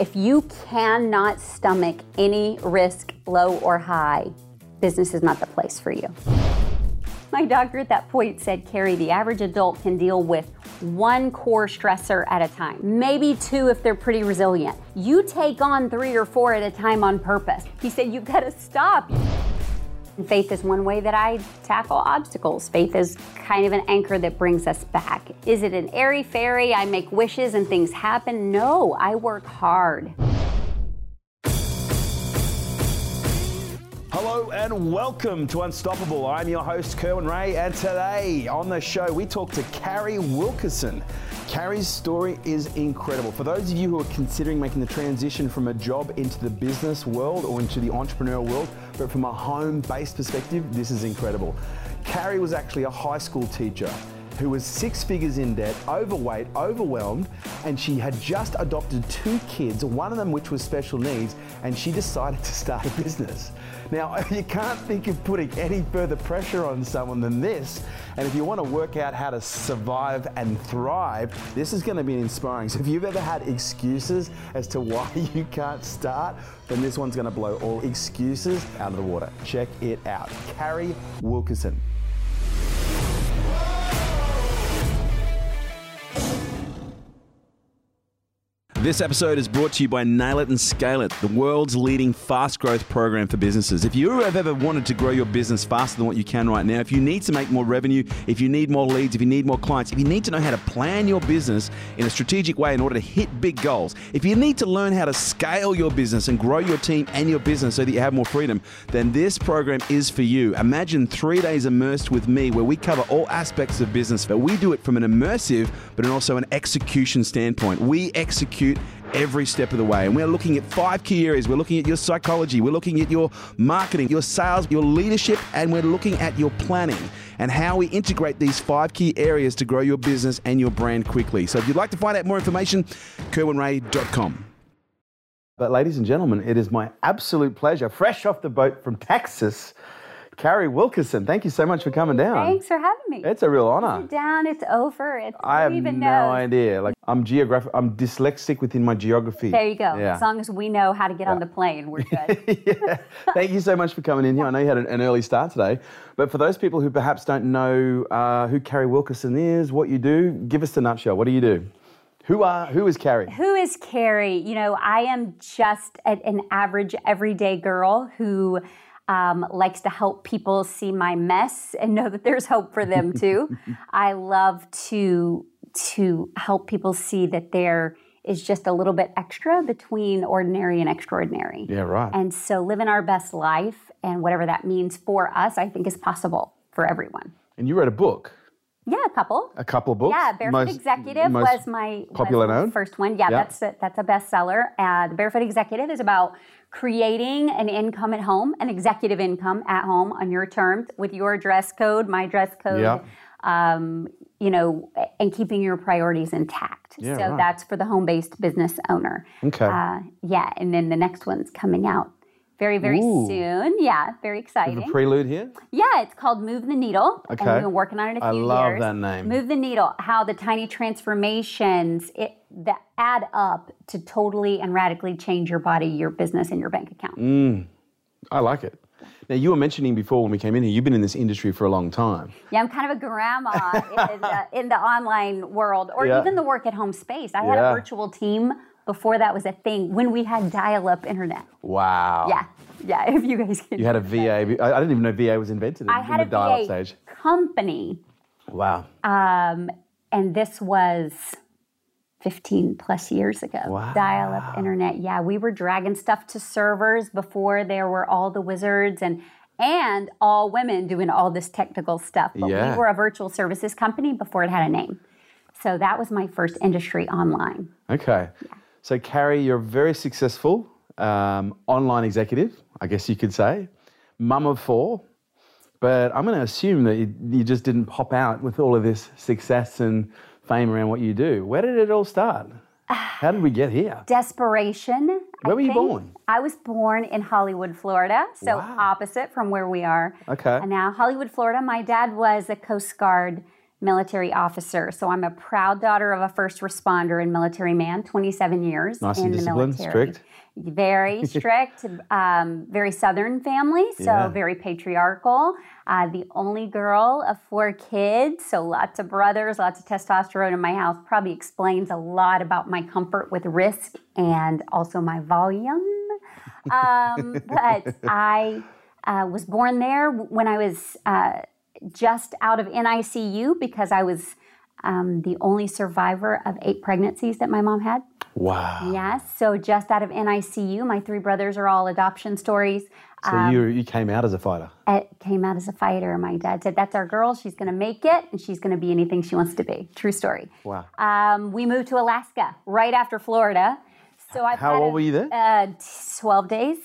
If you cannot stomach any risk, low or high, business is not the place for you. My doctor at that point said, Carrie, the average adult can deal with one core stressor at a time, maybe two if they're pretty resilient. You take on three or four at a time on purpose. He said, You've got to stop. Faith is one way that I tackle obstacles. Faith is kind of an anchor that brings us back. Is it an airy fairy? I make wishes and things happen? No, I work hard. Hello and welcome to Unstoppable. I'm your host, Kerwin Rae, and today on the show we talk to Carrie Wilkerson. Carrie's story is incredible. For those of you who are considering making the transition from a job into the business world or into the entrepreneurial world, but from a home based perspective, this is incredible. Carrie was actually a high school teacher who was six figures in debt, overweight, overwhelmed, and she had just adopted two kids, one of them which was special needs, and she decided to start a business. Now, you can't think of putting any further pressure on someone than this. And if you want to work out how to survive and thrive, this is going to be inspiring. So if you've ever had excuses as to why you can't start, then this one's going to blow all excuses out of the water. Check it out. Carrie Wilkerson. This episode is brought to you by Nail It and Scale It, the world's leading fast growth program for businesses. If you have ever wanted to grow your business faster than what you can right now, if you need to make more revenue, if you need more leads, if you need more clients, if you need to know how to plan your business in a strategic way in order to hit big goals, if you need to learn how to scale your business and grow your team and your business so that you have more freedom, then this program is for you. Imagine three days immersed with me where we cover all aspects of business, but we do it from an immersive but also an execution standpoint. We execute every step of the way. And we're looking at five key areas. We're looking at your psychology, we're looking at your marketing, your sales, your leadership, and we're looking at your planning and how we integrate these five key areas to grow your business and your brand quickly. So if you'd like to find out more information, kerwinrae.com. But ladies and gentlemen, it is my absolute pleasure, fresh off the boat from Texas, Carrie Wilkerson, thank you so much for coming down. Thanks for having me. It's a real honor. Sit down, it's over. It's, I have even no knows? idea. Like I'm geographic. I'm dyslexic within my geography. There you go. Yeah. As long as we know how to get on the plane, we're good. yeah. Thank you so much for coming in here. I know you had an, an early start today, but for those people who perhaps don't know uh, who Carrie Wilkerson is, what you do, give us the nutshell. What do you do? Who are who is Carrie? Who is Carrie? You know, I am just an average, everyday girl who um, likes to help people see my mess and know that there's hope for them too. I love to to help people see that there is just a little bit extra between ordinary and extraordinary. Yeah, right. And so living our best life and whatever that means for us, I think is possible for everyone. And you wrote a book, Yeah, a couple. a couple books. Yeah, Barefoot Most- Executive most was my was popular my first one. Yeah, Yeah. that's a, that's a bestseller. Uh, the Barefoot Executive is about creating an income at home, an executive income at home on your terms with your dress code, my dress code. Yeah. Um, you know, and keeping your priorities intact. Yeah, so right. that's for the home-based business owner. Okay. Uh, yeah, and then the next one's coming out very, very Ooh. soon. Yeah, very exciting. The prelude here. Yeah, it's called Move the Needle. And Okay. we've been working on it a I few love years. that name. Move the Needle, how the tiny transformations it, that add up to totally and radically change your body, your business, and your bank account. Mm. I like it. Now you were mentioning before when we came in here, you've been in this industry for a long time. Yeah, I'm kind of a grandma in, the, in the online world or Yeah. even the work at home space. I had Yeah. a virtual team before that was a thing when we had dial up internet. Wow. Yeah, yeah, if you guys can. You had a VA. I didn't even know VA was invented in, I had in the a dial-up VA stage. company Wow. Um, and this was 15 plus years ago. Wow. Dial up internet. Yeah, we were dragging stuff to servers before there were all the wizards and and all women doing all this technical stuff. But Yeah. we were a virtual services company before it had a name. So that was my first industry online. Okay. So, Carrie, you're a very successful um, online executive, I guess you could say, mum of four. But I'm going to assume that you, you just didn't pop out with all of this success and fame around what you do. Where did it all start? How did we get here? Desperation. I Where were you think. born? I was born in Hollywood, Florida, so Wow. opposite from where we are. Okay. And now Hollywood, Florida. My dad was a Coast Guard military officer. So I'm a proud daughter of a first responder and military man, 27 years Nice in the military. strict. Very strict, um, very Southern family, so Yeah. very patriarchal. Uh, the only girl of four kids, so lots of brothers, lots of testosterone in my house. Probably explains a lot about my comfort with risk and also my volume. Um, but I uh, was born there when I was uh, just out of NICU because I was um, the only survivor of eight pregnancies that my mom had. Wow. Yes, so just out of NICU, my three brothers are all adoption stories. So you you came out as a fighter. It came out as a fighter. My dad said, "That's our girl. She's going to make it, and she's going to be anything she wants to be." True story. Wow. Um, we moved to Alaska right after Florida. So I How old were you then? Uh, Twelve days,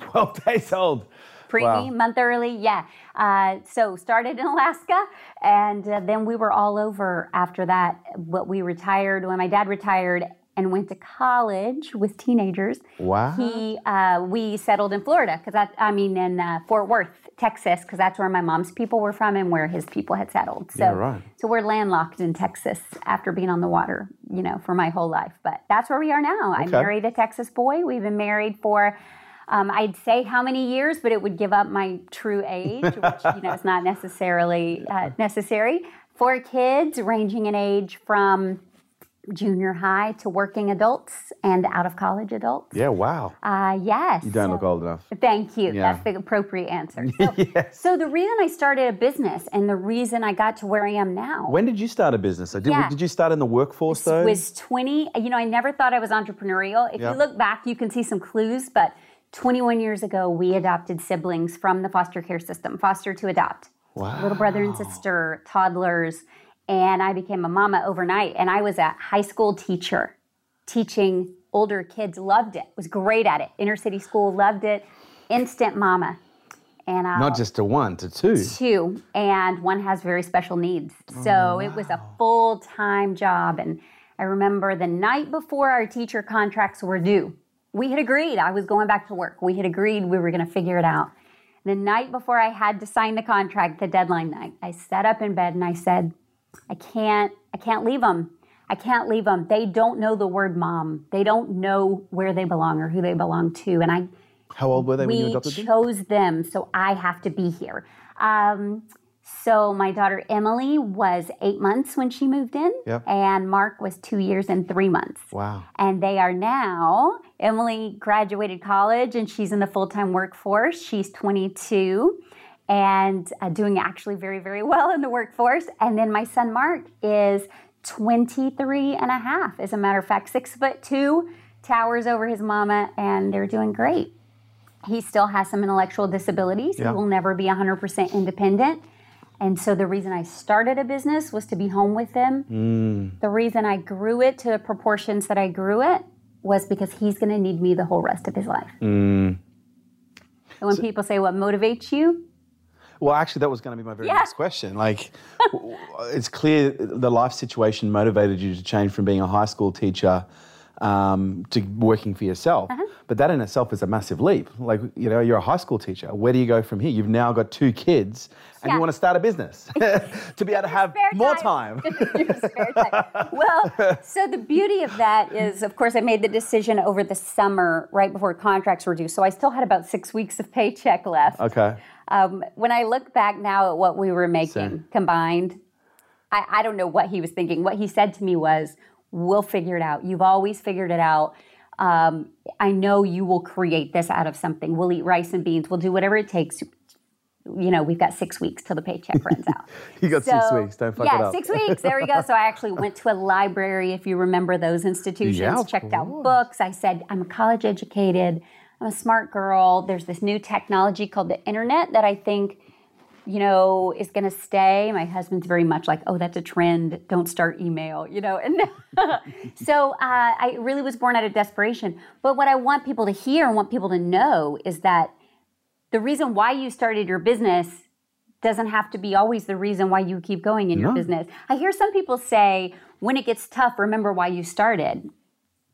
12 days old. preemie, Wow. month early. Yeah. Uh, so started in Alaska, and uh, then we were all over after that. But we retired when my dad retired and went to college with teenagers. Wow. He, uh, we settled in Florida because I, I mean, in uh, Fort Worth, Texas, because that's where my mom's people were from and where his people had settled. So, Yeah, right. so we're landlocked in Texas after being on the water, you know, for my whole life. But that's where we are now. I Okay. married a Texas boy. We've been married for. Um, I'd say how many years, but it would give up my true age, which you know is not necessarily uh, necessary. Four kids, ranging in age from junior high to working adults and out of college adults. Yeah, wow. Uh, yes. You don't So- look old enough. Thank you. Yeah. That's the appropriate answer. So, yes. so the reason I started a business and the reason I got to where I am now When did you start a business? Did, Yeah. did you start in the workforce though? was 20. You know, I never thought I was entrepreneurial. If Yep. you look back, you can see some clues, but 21 years ago, we adopted siblings from the foster care system, foster to adopt. wow. little brother and sister, toddlers, and I became a mama overnight. And I was a high school teacher teaching older kids, loved it, was great at it. Inner city school, loved it. Instant mama. And I Not just to one, to two. two, and one has very special needs. So oh, it was a full time job. And I remember the night before our teacher contracts were due, we had agreed I was going back to work. We had agreed we were going to figure it out. The night before I had to sign the contract, the deadline night, I sat up in bed and I said, I can't, I can't leave them. I can't leave them. They don't know the word mom. They don't know where they belong or who they belong to. And I How old were they when you adopted them? We chose them, so I have to be here. Um, so my daughter Emily was eight months when she moved in, Yep. and Mark was two years and three months. Wow. And they are now, Emily graduated college and she's in the full time workforce. She's 22 and uh, doing actually very, very well in the workforce. And then my son Mark is 23 and a half. As a matter of fact, six foot two, towers over his mama, and they're doing great. He still has some intellectual disabilities. He will never be 100% independent. And so the reason I started a business was to be home with them. Mm. The reason I grew it to the proportions that I grew it was because he's going to need me the whole rest of his life. Mm. So when people say what motivates you, Well, actually, that was going to be my very Yeah. next question. Like, it's clear the life situation motivated you to change from being a high school teacher um, to working for yourself. Uh-huh. But that in itself is a massive leap. Like, you know, you're a high school teacher. Where do you go from here? You've now got two kids and Yeah. you want to start a business to be able to have more time. time. Time. Well, so the beauty of that is, of course, I made the decision over the summer, right before contracts were due. So I still had about six weeks of paycheck left. okay. Um, when I look back now at what we were making Same. combined, I, I don't know what he was thinking. What he said to me was, We'll figure it out. You've always figured it out. Um, I know you will create this out of something. We'll eat rice and beans. We'll do whatever it takes. You know, we've got six weeks till the paycheck runs out. You got six weeks. Don't fuck yeah, it up. Yeah, six weeks. There we go. So I actually went to a library, if you remember those institutions, Yeah, checked out books. I said, I'm a college educated, I'm a smart girl. There's this new technology called the internet that I think, you know, is going to stay. My husband's very much like, oh, that's a trend. Don't start email, you know. And so uh, I really was born out of desperation. But what I want people to hear and want people to know is that the reason why you started your business doesn't have to be always the reason why you keep going in your business. I hear some people say, when it gets tough, remember why you started.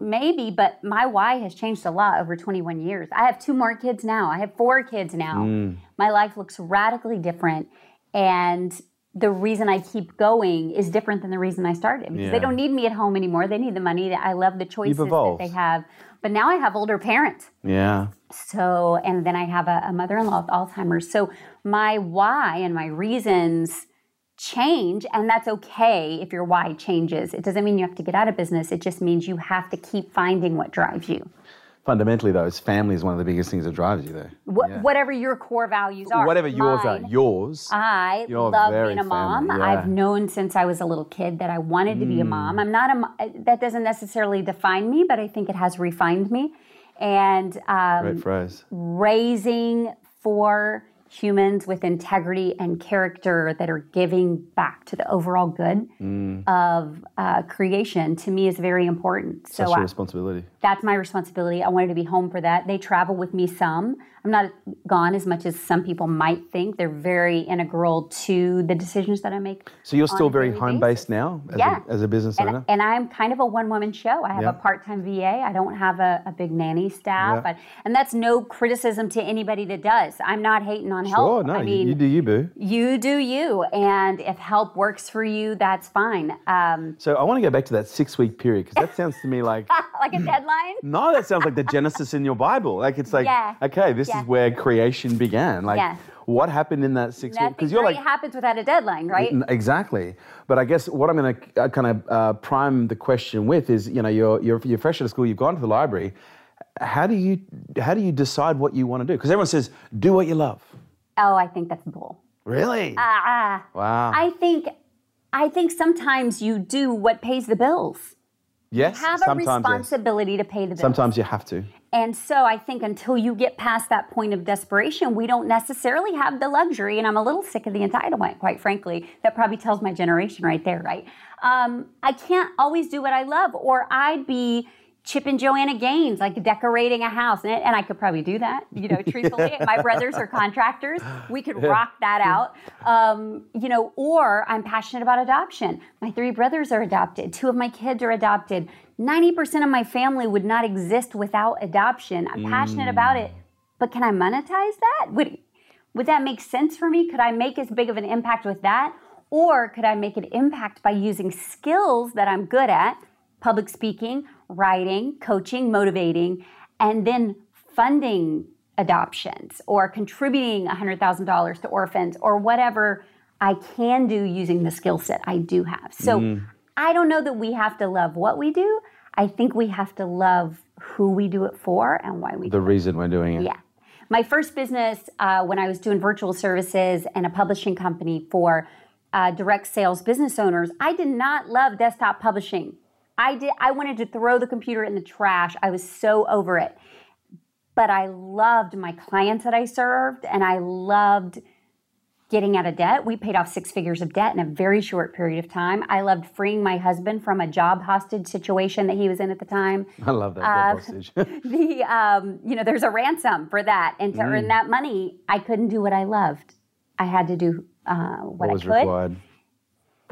Maybe, but my why has changed a lot over 21 years. I have two more kids now. I have four kids now. Mm. My life looks radically different. And the reason I keep going is different than the reason I started because Yeah. they don't need me at home anymore. They need the money. I love the choices that they have. But now I have older parents. Yeah. So, and then I have a, a mother in law with Alzheimer's. So, my why and my reasons change, and that's okay if your why changes. It doesn't mean you have to get out of business, it just means you have to keep finding what drives you. Fundamentally, though, it's family is one of the biggest things that drives you, there Wh- Yeah. Whatever your core values are. Whatever yours Mine, are, yours. I love being a mom. yeah. Mm. I've known since I was a little kid that I wanted to be a mom. I'm not a that doesn't necessarily define me, but I think it has refined me. And um, Great phrase. raising four humans with integrity and character that are giving back to the overall good Mm. of uh, creation to me is very important. So I, responsibility. that's my responsibility. I wanted to be home for that. They travel with me some. I'm not gone as much as some people might think. They're very integral to the decisions that I make. So you're still very home based now as, Yeah. a, as a business And, owner? and I'm kind of a one woman show. I have Yeah. a part time VA. I don't have a, a big nanny staff. Yeah. I- and that's no criticism to anybody that does. I'm not hating on help. Sure, no, I you- mean, you do you, boo. you do you. And if help works for you, that's fine. Um, So I want to go back to that six week period because that sounds to me like. like a deadline? No, that sounds like the Genesis in your Bible. Like it's like, okay, this Yeah. is where creation began. Like, what happened in that six weeks? Because you're like, happens without a deadline, right? Exactly. But I guess what I'm going to uh, kind of uh, prime the question with is, you know, you're, you're, you're fresh out of school, you've gone to the library. How do you how do you decide what you want to do? Because everyone says, do what you love. Oh, I think that's the bull. Really? Ah, wow. I think, I think sometimes you do what pays the bills. Yes. Have a sometimes. yes. responsibility to pay the bills. Sometimes you have to. And so I think until you get past that point of desperation, we don't necessarily have the luxury. And I'm a little sick of the entitlement, quite frankly. That probably tells my generation right there, right? Um, I can't always do what I love, or I'd be Chip and Joanna Gaines, like decorating a house. And, and I could probably do that, you know, truthfully. My brothers are contractors. We could rock that out. Um, you know, or I'm passionate about adoption. My three brothers are adopted. Two of my kids are adopted. 90% of my family would not exist without adoption. I'm passionate about it. But can I monetize that? Would, would that make sense for me? Could I make as big of an impact with that? Or could I make an impact by using skills that I'm good at, public speaking, writing, coaching, motivating, and then funding adoptions or contributing $100,000 to orphans or whatever I can do using the skill set I do have. So I don't know that we have to love what we do. I think we have to love who we do it for and why we do The reason we're doing it. yeah. My first business, uh, when I was doing virtual services and a publishing company for uh, direct sales business owners, I did not love desktop publishing. I did. I wanted to throw the computer in the trash. I was so over it. But I loved my clients that I served, and I loved getting out of debt. We paid off six figures of debt in a very short period of time. I loved freeing my husband from a job hostage situation that he was in at the time I love that Uh, hostage. the um, you know there's a ransom for that and to Mm. earn that money i couldn't do what i loved i had to do uh, what, what i could required?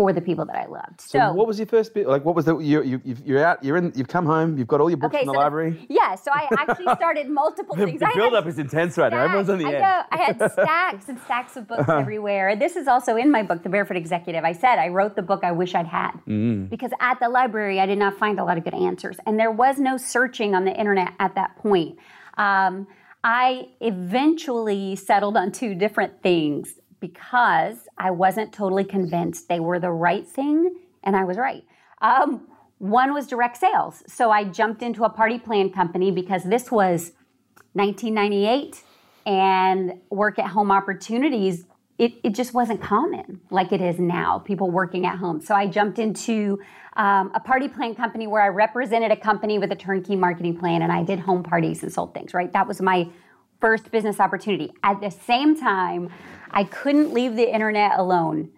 For the people that i loved so, So, what was your first bit? Like, what was the? You, you, you're out. You're in. You've come home. You've got all your books okay from the so library. yeah so i actually started multiple The, things the build-up is intense right now. Everyone's on the I edge. know. I had stacks and stacks of books everywhere. This is also in my book, The Barefoot Executive. I said I wrote the book I wish I'd had Mm. because at the library I did not find a lot of good answers, and there was no searching on the internet at that point. Um, I eventually settled on two different things because I wasn't totally convinced they were the right thing, and I was right. Um, one was direct sales. So I jumped into a party plan company because this was 1998 and work at home opportunities it, it just wasn't common like it is now people working at home so i jumped into um, a party plan company where i represented a company with a turnkey marketing plan and i did home parties and sold things right that was my first business opportunity at the same time i couldn't leave the internet alone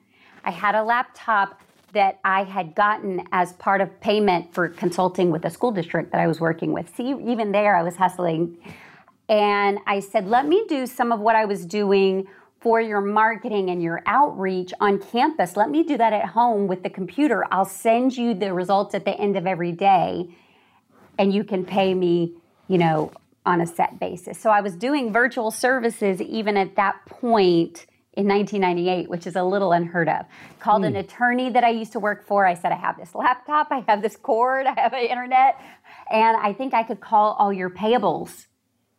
i had a laptop that I had gotten as part of payment for consulting with a school district that I was working with. See, even there I was hustling. And I said, let me do some of what I was doing for your marketing and your outreach on campus. Let me do that at home with the computer. I'll send you the results at the end of every day, and you can pay me, you know, on a set basis. So I was doing virtual services even at that point in 1998, which is a little unheard of. Called an hmm. attorney that I used to work for. I said, I have this laptop, I have this cord, I have an internet, and I think I could call all your payables.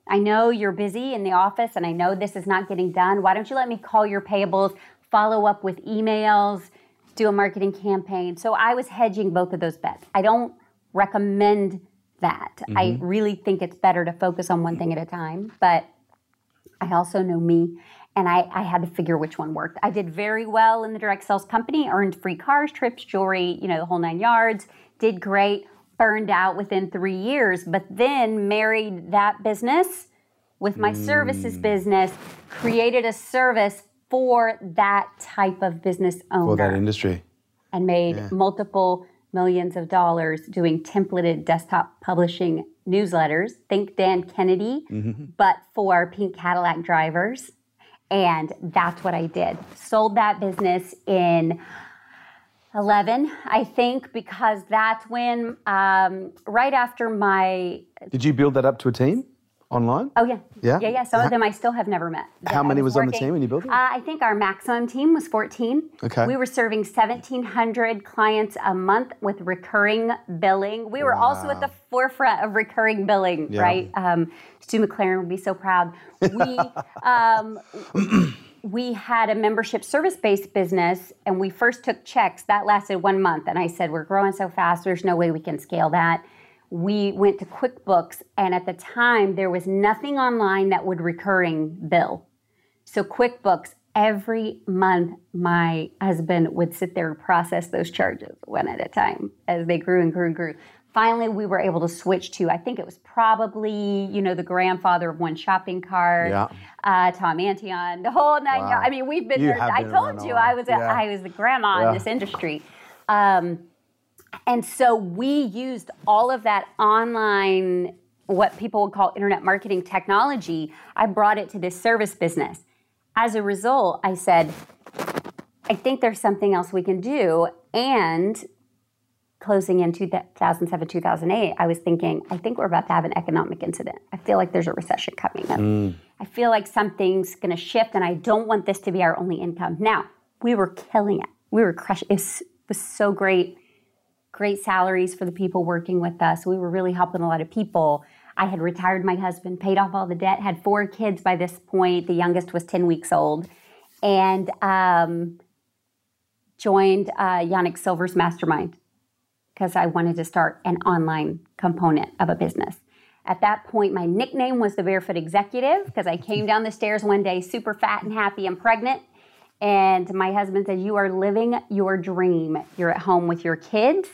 I know you're busy in the office and I know this is not getting done. Why don't you let me call your payables, follow up with emails, do a marketing campaign? So I was hedging both of those bets. I don't recommend that. I mm-hmm. really think it's better to focus on one thing at a time, but I also know me and I, I had to figure which one worked. I did very well in the direct sales company, earned free cars, trips, jewelry, you know, the whole nine yards, did great, burned out within three years, but then married that business with my services mm. business, created a service for that type of business owner For that industry. and made multiple millions of dollars doing templated desktop publishing newsletters. Think Dan Kennedy, but for pink Cadillac drivers. And that's what I did. Sold that business in 11, I think, because that's when, um, right after my, Did you build that up to a team online? oh yeah, Yeah? yeah, yeah. Some of them I still have never met. How many was on the team when you built it? Uh, I think our maximum team was 14. Okay. We were serving 1,700 clients a month with recurring billing. We were also at the forefront of recurring billing, Yeah. right? Um, Stu McLaren would be so proud. We, um, we had a membership service based business and we first took checks. That lasted one month. And I said, We're growing so fast, there's no way we can scale that. We went to QuickBooks, and at the time, there was nothing online that would recurring bill. So QuickBooks, every month, my husband would sit there and process those charges one at a time as they grew and grew and grew. Finally, we were able to switch to, I think it was probably, you know, the grandfather of one shopping cart, Yeah. uh, Tom Antion, the whole nine Wow. yards. I mean, we've been You there. I been told you. I was a, Yeah. I was the grandma Yeah. in this industry. Um, and so we used all of that online, what people would call internet marketing technology. I brought it to this service business. As a result, I said, I think there's something else we can do. And closing in 2007, 2008, I was thinking, I think we're about to have an economic incident. I feel like there's a recession coming up. Mm. I feel like something's going to shift, and I don't want this to be our only income. Now, we were killing it. We were crushing it. was so great. Great salaries for the people working with us. We were really helping a lot of people. I had retired my husband, paid off all the debt, had four kids by this point. The youngest was 10 weeks old. And um, joined uh, Yanik Silver's mastermind because I wanted to start an online component of a business. At that point, my nickname was the Barefoot Executive because I came down the stairs one day super fat and happy and pregnant. And my husband said, You are living your dream. You're at home with your kids.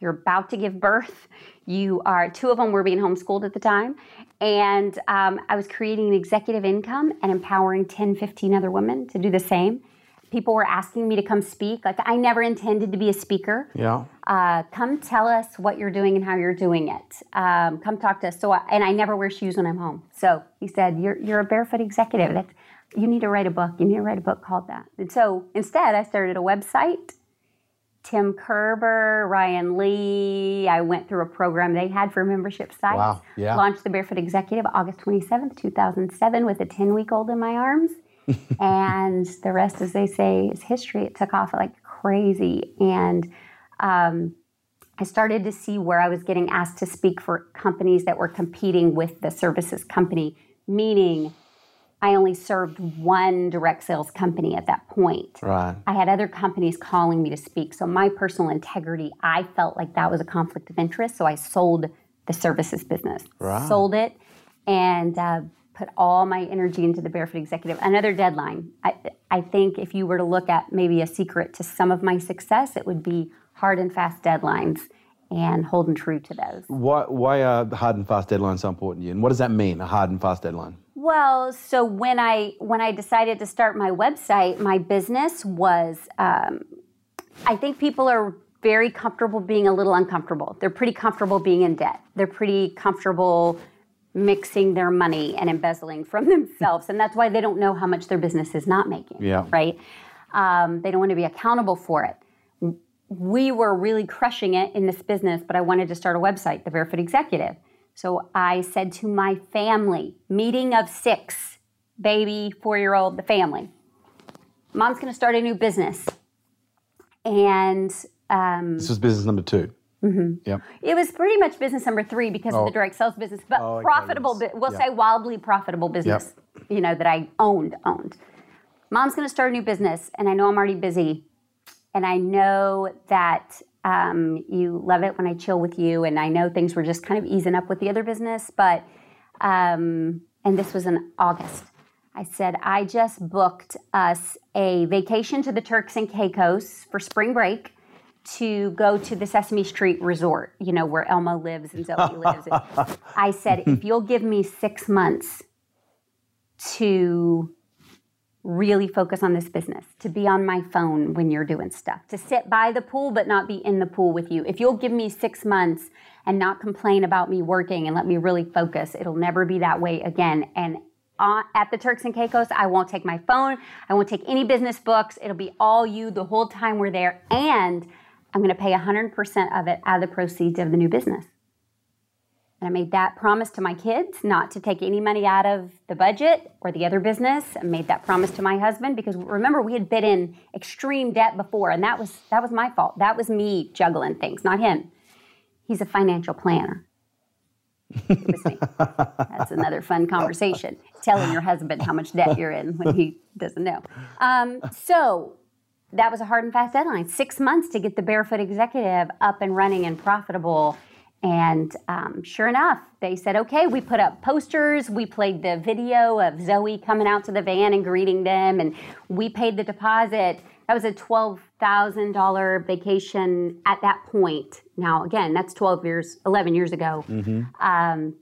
You're about to give birth. You are, two of them were being homeschooled at the time. And um, I was creating an executive income and empowering 10, 15 other women to do the same. People were asking me to come speak. Like, I never intended to be a speaker Yeah. uh, come tell us what you're doing and how you're doing it. Um, come talk to us. So, I, and I never wear shoes when I'm home. So he said, "You're you're a barefoot executive. That's you need to write a book. You need to write a book called that." And so instead, I started a website. Tim Kerber, Ryan Lee. I went through a program they had for membership sites. Wow, yeah. Launched the Barefoot Executive August 27th, 2007, with a 10 week old in my arms. and the rest, as they say, is history. It took off like crazy. And um, I started to see where I was getting asked to speak for companies that were competing with the services company, meaning I only served one direct sales company at that point. Right. I had other companies calling me to speak. So my personal integrity, I felt like that was a conflict of interest. So I sold the services business, Right. sold it, and uh, put all my energy into the Barefoot Executive. Another deadline. I, I think if you were to look at maybe a secret to some of my success, it would be hard and fast deadlines and holding true to those. Why, why are hard and fast deadlines so important to you? And what does that mean, a hard and fast deadline? Well, so when I when I decided to start my website, my business was. Um, I think people are very comfortable being a little uncomfortable. They're pretty comfortable being in debt. They're pretty comfortable mixing their money and embezzling from themselves, and that's why they don't know how much their business is not making. Yeah. Right. Um, they don't want to be accountable for it we were really crushing it in this business, but I wanted to start a website, The Barefoot Executive. So I said to my family, meeting of six, baby, four year old, the family, mom's going to start a new business. And um, This was business number 2 Mm-hmm. Yep. it was pretty much business number three because of Oh. the direct sales business, but Oh, okay, profitable, yes. we'll Yeah. say wildly profitable business, you know, that I owned, owned. Mom's going to start a new business, and I know I'm already busy. And I know that um, you love it when I chill with you, and I know things were just kind of easing up with the other business, but, um, and this was in August. I said, I just booked us a vacation to the Turks and Caicos for spring break to go to the Sesame Street Resort, you know, where Elmo lives and Zoe lives. I said, if you'll give me six months to really focus on this business, to be on my phone when you're doing stuff, to sit by the pool but not be in the pool with you. If you'll give me six months and not complain about me working and let me really focus, it'll never be that way again. And uh, at the Turks and Caicos, I won't take my phone. I won't take any business books. It'll be all you the whole time we're there. And I'm going to pay 100% of it out of the proceeds of the new business. And I made that promise to my kids not to take any money out of the budget or the other business. I made that promise to my husband because remember we had been in extreme debt before, and that was that was my fault. That was me juggling things, not him. He's a financial planner. It was me. That's another fun conversation. Telling your husband how much debt you're in when he doesn't know. Um, so that was a hard and fast deadline. Six months to get the Barefoot Executive up and running and profitable. And um, sure enough, they said, okay, we put up posters. We played the video of Zoe coming out to the van and greeting them. And we paid the deposit. That was a $12,000 vacation at that point. Now, again, that's 12 years, 11 years ago. Um,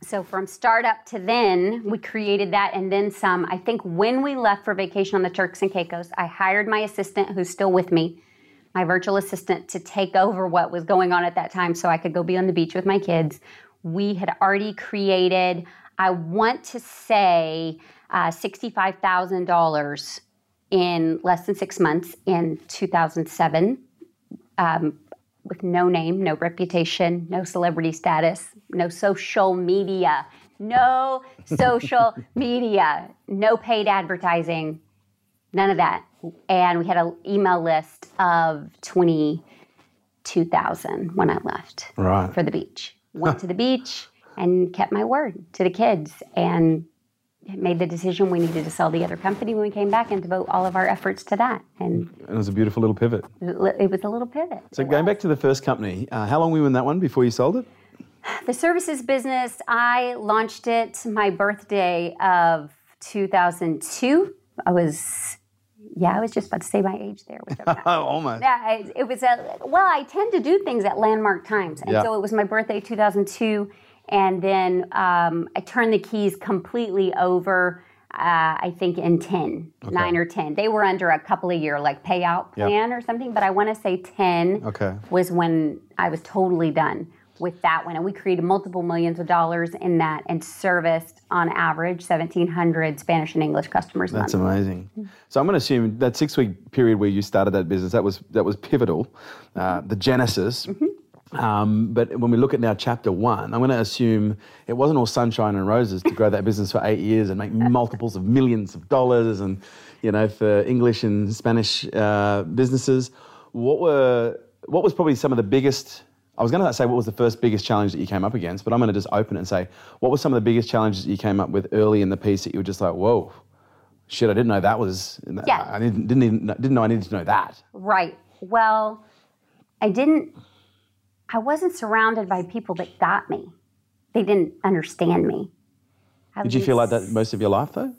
so from startup to then, we created that and then some. I think when we left for vacation on the Turks and Caicos, I hired my assistant who's still with me, my virtual assistant, to take over what was going on at that time so I could go be on the beach with my kids. We had already created, I want to say, uh, $65,000 in less than six months in 2007 with no name, no reputation, no celebrity status, no social media, no social media, no paid advertising, none of that. And we had an email list of 22,000 when I left Right. for the beach. Went to the beach and kept my word to the kids and made the decision we needed to sell the other company when we came back and devote all of our efforts to that. And It was a beautiful little pivot. it was a little pivot. So going back to the first company, uh, how long were you in that one before you sold it? The services business, I launched it my birthday of 2002. I was, yeah, I was just about to say my age there. Which I'm. Oh, almost. yeah, I, it was a, well, I tend to do things at landmark times. And Yeah. so it was my birthday 2002. And then um, I turned the keys completely over, uh, I think in 10, 9 or 10. They were under a couple of year like payout plan or something, but I want to say 10 Okay. was when I was totally done with that one. And we created multiple millions of dollars in that and serviced on average 1,700 Spanish and English customers That's month. amazing. So I'm going to assume that six week period where you started that business that was that was pivotal, uh, the genesis. Um, but when we look at now chapter one, I'm going to assume it wasn't all sunshine and roses to grow that business for eight years and make multiples of millions of dollars, and you know for English and Spanish uh, businesses. What were what was probably some of the biggest? I was going to say what was the first biggest challenge that you came up against, but I'm going to just open it and say what were some of the biggest challenges that you came up with early in the piece that you were just like, whoa, shit, I didn't know that was. Yeah. I didn't didn't even, didn't know I needed to know that. Right. Well, I didn't, I wasn't surrounded by people that got me. They didn't understand me. I Did you feel like that most of your life though?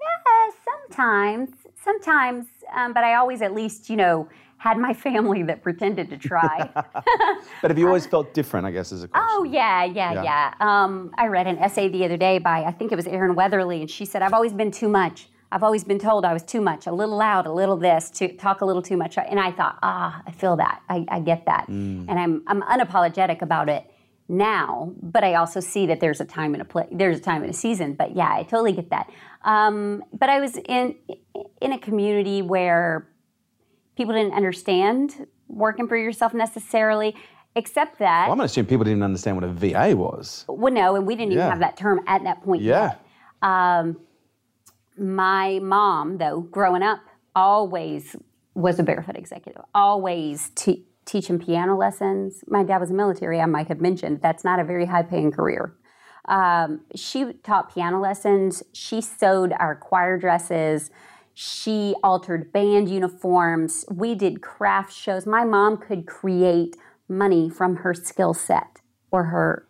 Yeah, sometimes, sometimes, um, but I always at least, you know, had my family that pretended to try. But have you always felt different? I guess is a question. Oh yeah, yeah, Yeah. yeah. Um, I read an essay the other day by I think it was Erin Weatherly, and she said, "I've always been too much. I've always been told I was too much, a little loud, a little this, to talk a little too much." And I thought, ah, I feel that, I, I get that, and I'm I'm unapologetic about it now. But I also see that there's a time and a place, there's a time and a season. But yeah, I totally get that. Um, but I was in in a community where people didn't understand working for yourself necessarily. Except that Well, I'm going to assume people didn't understand what a VA was. well, no, and we didn't Yeah. even have that term at that point Yeah. yet. my mom, though, growing up, always was a barefoot executive, always te- teaching piano lessons. My dad was a military, I might have mentioned. That's not a very high paying career. Um, she taught piano lessons, she sewed our choir dresses. She altered band uniforms. We did craft shows. My mom could create money from her skill set or her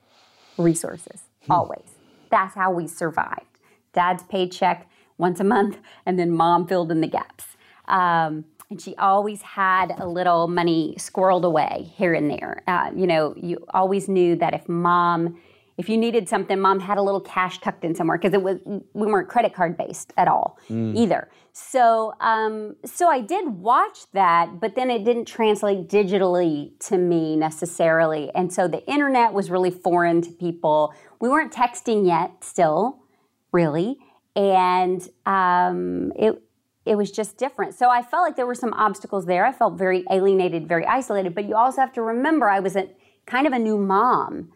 resources, hmm. always. That's how we survived. Dad's paycheck once a month, and then mom filled in the gaps. Um, and she always had a little money squirreled away here and there. Uh, you know, you always knew that if mom if you needed something, mom had a little cash tucked in somewhere because it was we weren't credit card based at all mm. either. So um, so I did watch that, but then it didn't translate digitally to me necessarily, and so the internet was really foreign to people. We weren't texting yet, still, really, and um, it it was just different. So I felt like there were some obstacles there. I felt very alienated, very isolated. But you also have to remember I was a kind of a new mom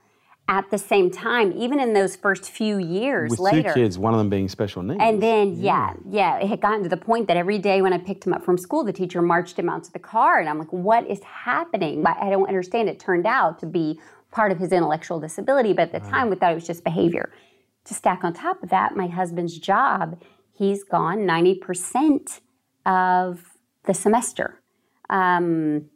at the same time, even in those first few years With later. two kids, one of them being special needs. And then, yeah. yeah, yeah, it had gotten to the point that every day when I picked him up from school, the teacher marched him out to the car. And I'm like, what is happening? I don't understand. It turned out to be part of his intellectual disability, but at the right. time we thought it was just behavior. To stack on top of that, my husband's job, he's gone 90% of the semester. Um,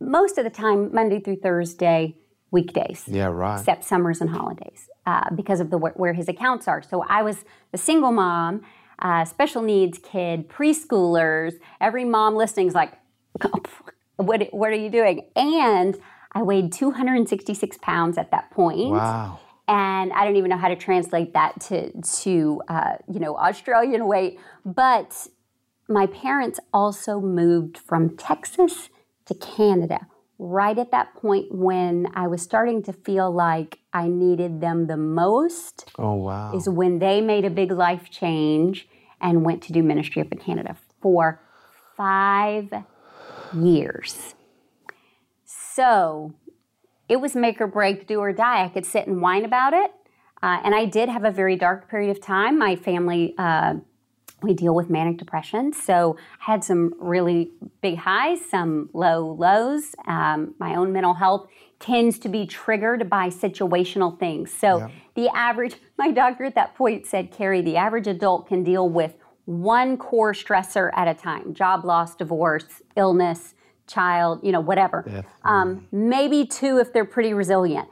most of the time, Monday through Thursday, weekdays. Yeah, right. Except summers and holidays uh, because of the where his accounts are. So I was a single mom, uh, special needs kid, preschoolers. Every mom listening is like, what, what are you doing? And I weighed 266 pounds at that point. Wow. And I don't even know how to translate that to, to uh, you know, Australian weight. But my parents also moved from Texas to Canada right at that point when I was starting to feel like I needed them the most. Oh, wow. Is when they made a big life change and went to do ministry up in Canada for five years. So it was make or break, do or die. I could sit and whine about it. Uh, and I did have a very dark period of time. My family uh, we deal with manic depression. So I had some really big highs, some low lows. Um, my own mental health tends to be triggered by situational things. So yeah. the average, my doctor at that point said, Carrie, the average adult can deal with one core stressor at a time job loss, divorce, illness, child, you know, whatever. Um, maybe two if they're pretty resilient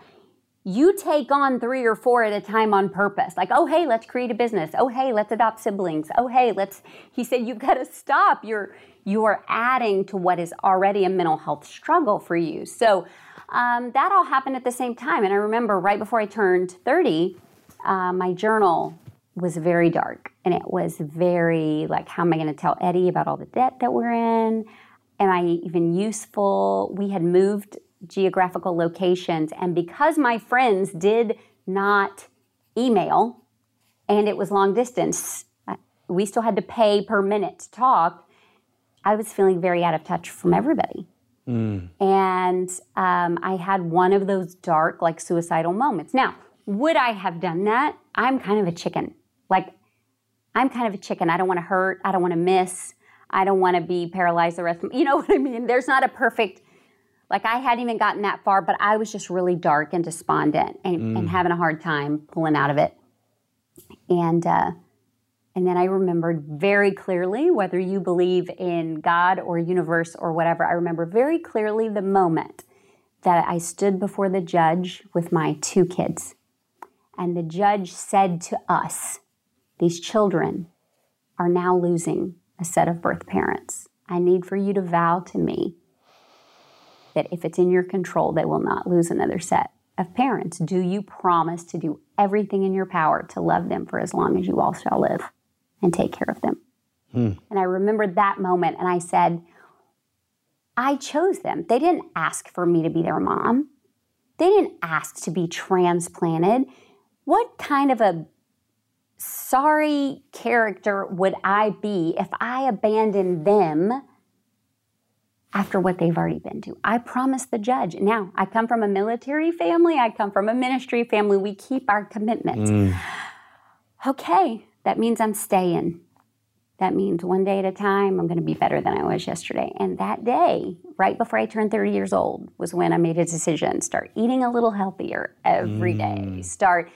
you take on three or four at a time on purpose. Like, oh, hey, let's create a business. Oh, hey, let's adopt siblings. Oh, hey, let's, he said, you've got to stop. You're, you are adding to what is already a mental health struggle for you. So um, that all happened at the same time. And I remember right before I turned 30, uh, my journal was very dark. And it was very like, how am I going to tell Eddie about all the debt that we're in? Am I even useful? We had moved geographical locations. And because my friends did not email and it was long distance, we still had to pay per minute to talk. I was feeling very out of touch from everybody. Mm. And um, I had one of those dark, like suicidal moments. Now, would I have done that? I'm kind of a chicken. Like, I'm kind of a chicken. I don't want to hurt. I don't want to miss. I don't want to be paralyzed the rest of You know what I mean? There's not a perfect like I hadn't even gotten that far, but I was just really dark and despondent and, mm. and having a hard time pulling out of it. And uh, and then I remembered very clearly, whether you believe in God or universe or whatever, I remember very clearly the moment that I stood before the judge with my two kids. And the judge said to us, These children are now losing a set of birth parents. I need for you to vow to me that if it's in your control, they will not lose another set of parents. Do you promise to do everything in your power to love them for as long as you all shall live and take care of them? Hmm. And I remembered that moment and I said, I chose them. They didn't ask for me to be their mom. They didn't ask to be transplanted. What kind of a sorry character would I be if I abandoned them after what they've already been to. I promise the judge. Now, I come from a military family, I come from a ministry family. We keep our commitments. Mm. Okay, that means I'm staying. That means one day at a time, I'm going to be better than I was yesterday. And that day, right before I turned 30 years old, was when I made a decision start eating a little healthier every day. Start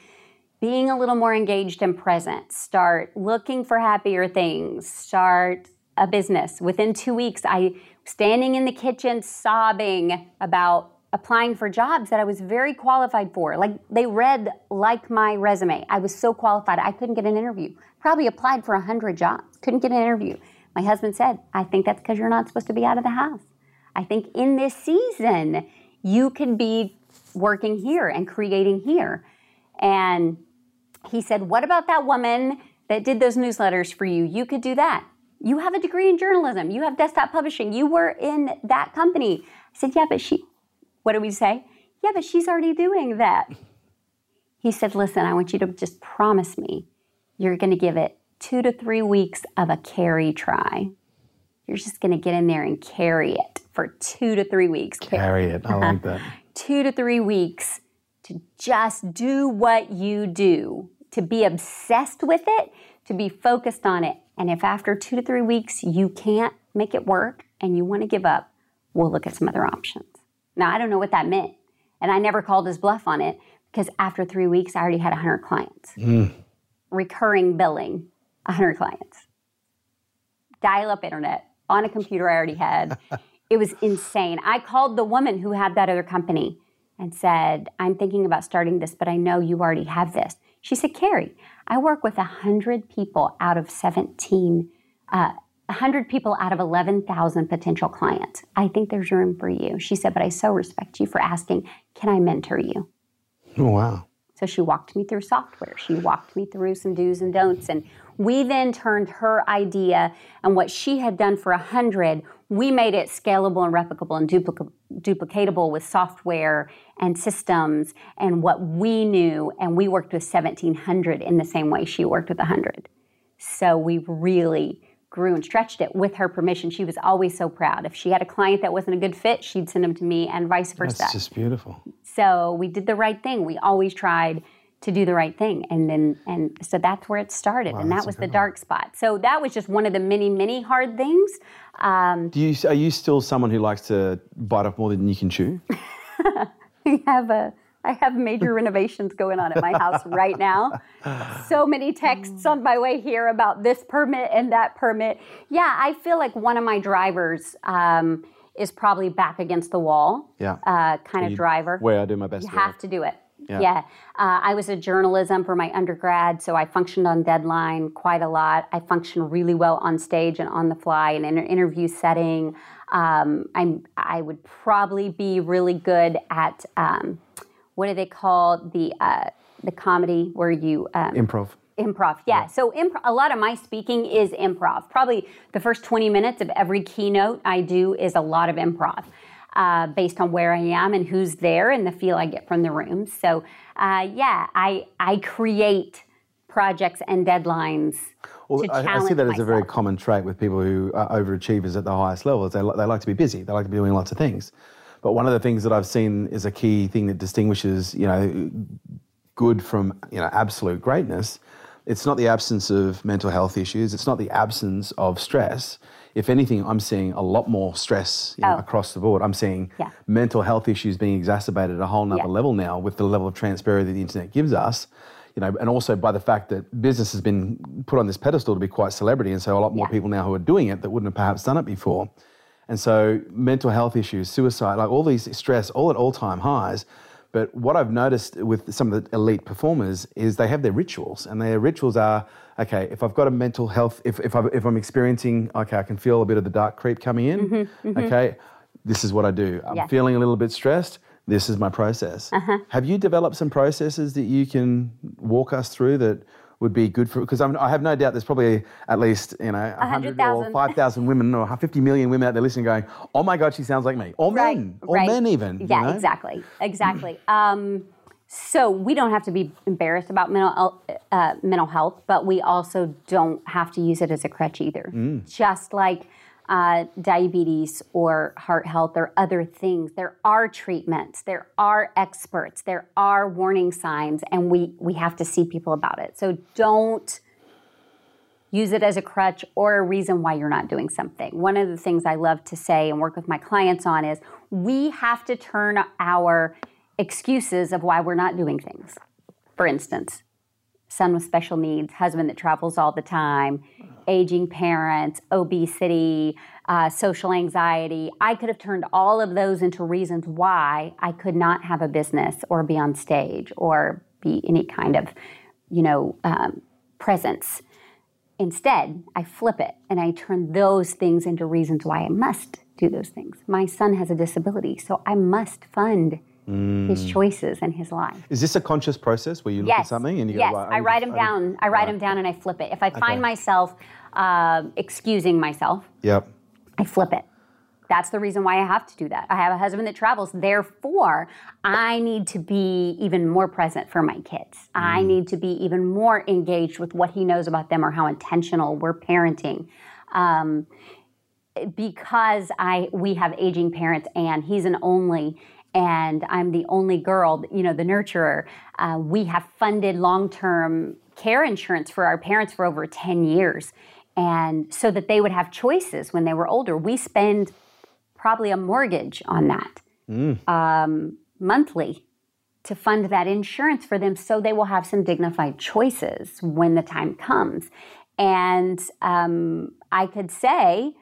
being a little more engaged and present. Start looking for happier things. Start a business. Within two weeks, I standing in the kitchen sobbing about applying for jobs that I was very qualified for. Like they read like my resume. I was so qualified. I couldn't get an interview. Probably applied for 100 jobs. Couldn't get an interview. My husband said, "I think that's because you're not supposed to be out of the house. I think in this season you can be working here and creating here." And he said, "What about that woman that did those newsletters for you? You could do that." You have a degree in journalism. You have desktop publishing. You were in that company. I said, Yeah, but she, what do we say? Yeah, but she's already doing that. He said, Listen, I want you to just promise me you're going to give it two to three weeks of a carry try. You're just going to get in there and carry it for two to three weeks. Carry it. I like that. Uh-huh. two to three weeks to just do what you do, to be obsessed with it, to be focused on it. And if after two to three weeks you can't make it work and you want to give up, we'll look at some other options. Now, I don't know what that meant. And I never called his bluff on it because after three weeks, I already had 100 clients. Mm. Recurring billing, 100 clients. Dial up internet on a computer I already had. it was insane. I called the woman who had that other company and said, I'm thinking about starting this, but I know you already have this. She said, Carrie, I work with 100 people out of 17, uh, 100 people out of 11,000 potential clients. I think there's room for you. She said, but I so respect you for asking, can I mentor you? Oh, wow. So she walked me through software. She walked me through some do's and don'ts. And we then turned her idea and what she had done for 100, we made it scalable and replicable and duplic- duplicatable with software and systems and what we knew. And we worked with 1,700 in the same way she worked with 100. So we really grew and stretched it with her permission. She was always so proud. If she had a client that wasn't a good fit, she'd send them to me and vice versa. That's just beautiful. So we did the right thing. We always tried to do the right thing. And then and so that's where it started. Wow, and that was the dark spot. So that was just one of the many, many hard things. Um, do you are you still someone who likes to bite off more than you can chew? we have a I have major renovations going on at my house right now. So many texts on my way here about this permit and that permit. Yeah, I feel like one of my drivers um, is probably back against the wall. Yeah. Uh, kind of driver. Where I do my best. You have to do it. Yeah. yeah. Uh, I was a journalism for my undergrad, so I functioned on deadline quite a lot. I functioned really well on stage and on the fly and in an interview setting. Um, I'm, I would probably be really good at. Um, what do they call the uh, the comedy where you um, improv? Improv, yeah. yeah. So imp- a lot of my speaking is improv. Probably the first 20 minutes of every keynote I do is a lot of improv. Uh, based on where I am and who's there and the feel I get from the room. So, uh, yeah, I I create projects and deadlines. Well, I, I, see that as a very common trait with people who are overachievers at the highest levels. They, they like to be busy. They like to be doing lots of things. But one of the things that I've seen is a key thing that distinguishes, you know, good from, you know, absolute greatness. It's not the absence of mental health issues. It's not the absence of stress. If anything, I'm seeing a lot more stress you know, oh. across the board. I'm seeing yeah. mental health issues being exacerbated at a whole nother yeah. level now with the level of transparency the internet gives us you know, and also by the fact that business has been put on this pedestal to be quite celebrity, and so a lot more yeah. people now who are doing it that wouldn't have perhaps done it before. And so mental health issues, suicide, like all these stress, all at all-time highs. But what I've noticed with some of the elite performers is they have their rituals, and their rituals are okay. If I've got a mental health, if if, i if I'm experiencing, okay, I can feel a bit of the dark creep coming in. Mm-hmm, mm-hmm. Okay, this is what I do. I'm yeah. feeling a little bit stressed. This is my process. Uh-huh. Have you developed some processes that you can walk us through that would be good for because I have no doubt there's probably at least you know 100 000. or 5,000 women or 50 million women out there listening going, oh my God, she sounds like me. Or right, men, or right. men even. Yeah, you know? exactly, exactly. um, so we don't have to be embarrassed about mental uh, mental health, but we also don't have to use it as a crutch either. Mm. Just like uh, diabetes or heart health or other things. There are treatments, there are experts, there are warning signs, and we, we have to see people about it. So don't use it as a crutch or a reason why you're not doing something. One of the things I love to say and work with my clients on is we have to turn our excuses of why we're not doing things. For instance, son with special needs, husband that travels all the time, aging parents, obesity, uh, social anxiety. I could have turned all of those into reasons why I could not have a business or be on stage or be any kind of, you know, um, presence. Instead, I flip it and I turn those things into reasons why I must do those things. My son has a disability, so I must fund mm. his choices and his life. Is this a conscious process where you look yes. at something and you yes. go, right, I, I write them down. I write right. them down and I flip it. If I find okay. myself uh, excusing myself, yep. I flip it. That's the reason why I have to do that. I have a husband that travels. Therefore, I need to be even more present for my kids. Mm. I need to be even more engaged with what he knows about them or how intentional we're parenting. Um, because I we have aging parents and he's an only and I'm the only girl, you know, the nurturer. Uh, we have funded long-term care insurance for our parents for over 10 years and so that they would have choices when they were older. We spend probably a mortgage on that mm. um, monthly to fund that insurance for them so they will have some dignified choices when the time comes. And um, I could say,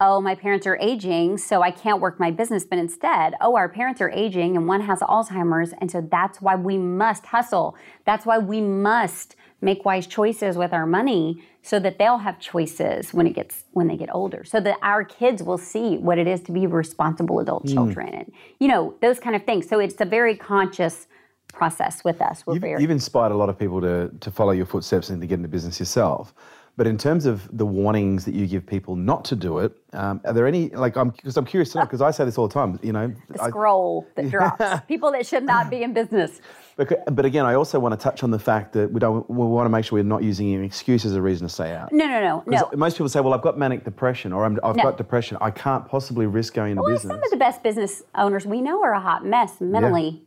oh, my parents are aging, so I can't work my business. But instead, oh, our parents are aging and one has Alzheimer's. And so that's why we must hustle. That's why we must make wise choices with our money so that they'll have choices when it gets when they get older so that our kids will see what it is to be responsible adult mm. children and you know those kind of things so it's a very conscious process with us We're you've, very, you've inspired a lot of people to, to follow your footsteps and to get into business yourself but in terms of the warnings that you give people not to do it, um, are there any like I'm because I'm curious to know because I say this all the time. You know, the scroll I, that drops people that should not be in business. But, but again, I also want to touch on the fact that we don't. We want to make sure we're not using any excuse as a reason to stay out. No, no, no, no. Most people say, "Well, I've got manic depression, or i have no. got depression. I can't possibly risk going into well, business." Some of the best business owners we know are a hot mess mentally, yeah.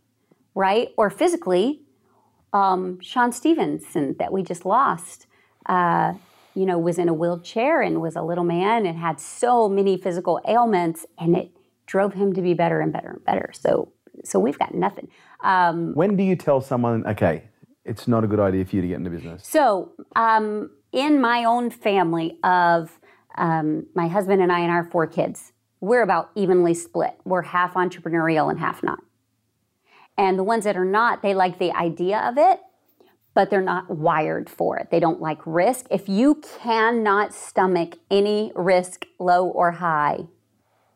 right, or physically. Um, Sean Stephenson that we just lost. Uh, you know, was in a wheelchair and was a little man and had so many physical ailments, and it drove him to be better and better and better. So, so we've got nothing. Um, when do you tell someone, okay, it's not a good idea for you to get into business? So, um, in my own family of um, my husband and I and our four kids, we're about evenly split. We're half entrepreneurial and half not. And the ones that are not, they like the idea of it, but they're not wired for it. They don't like risk. If you cannot stomach any risk, low or high,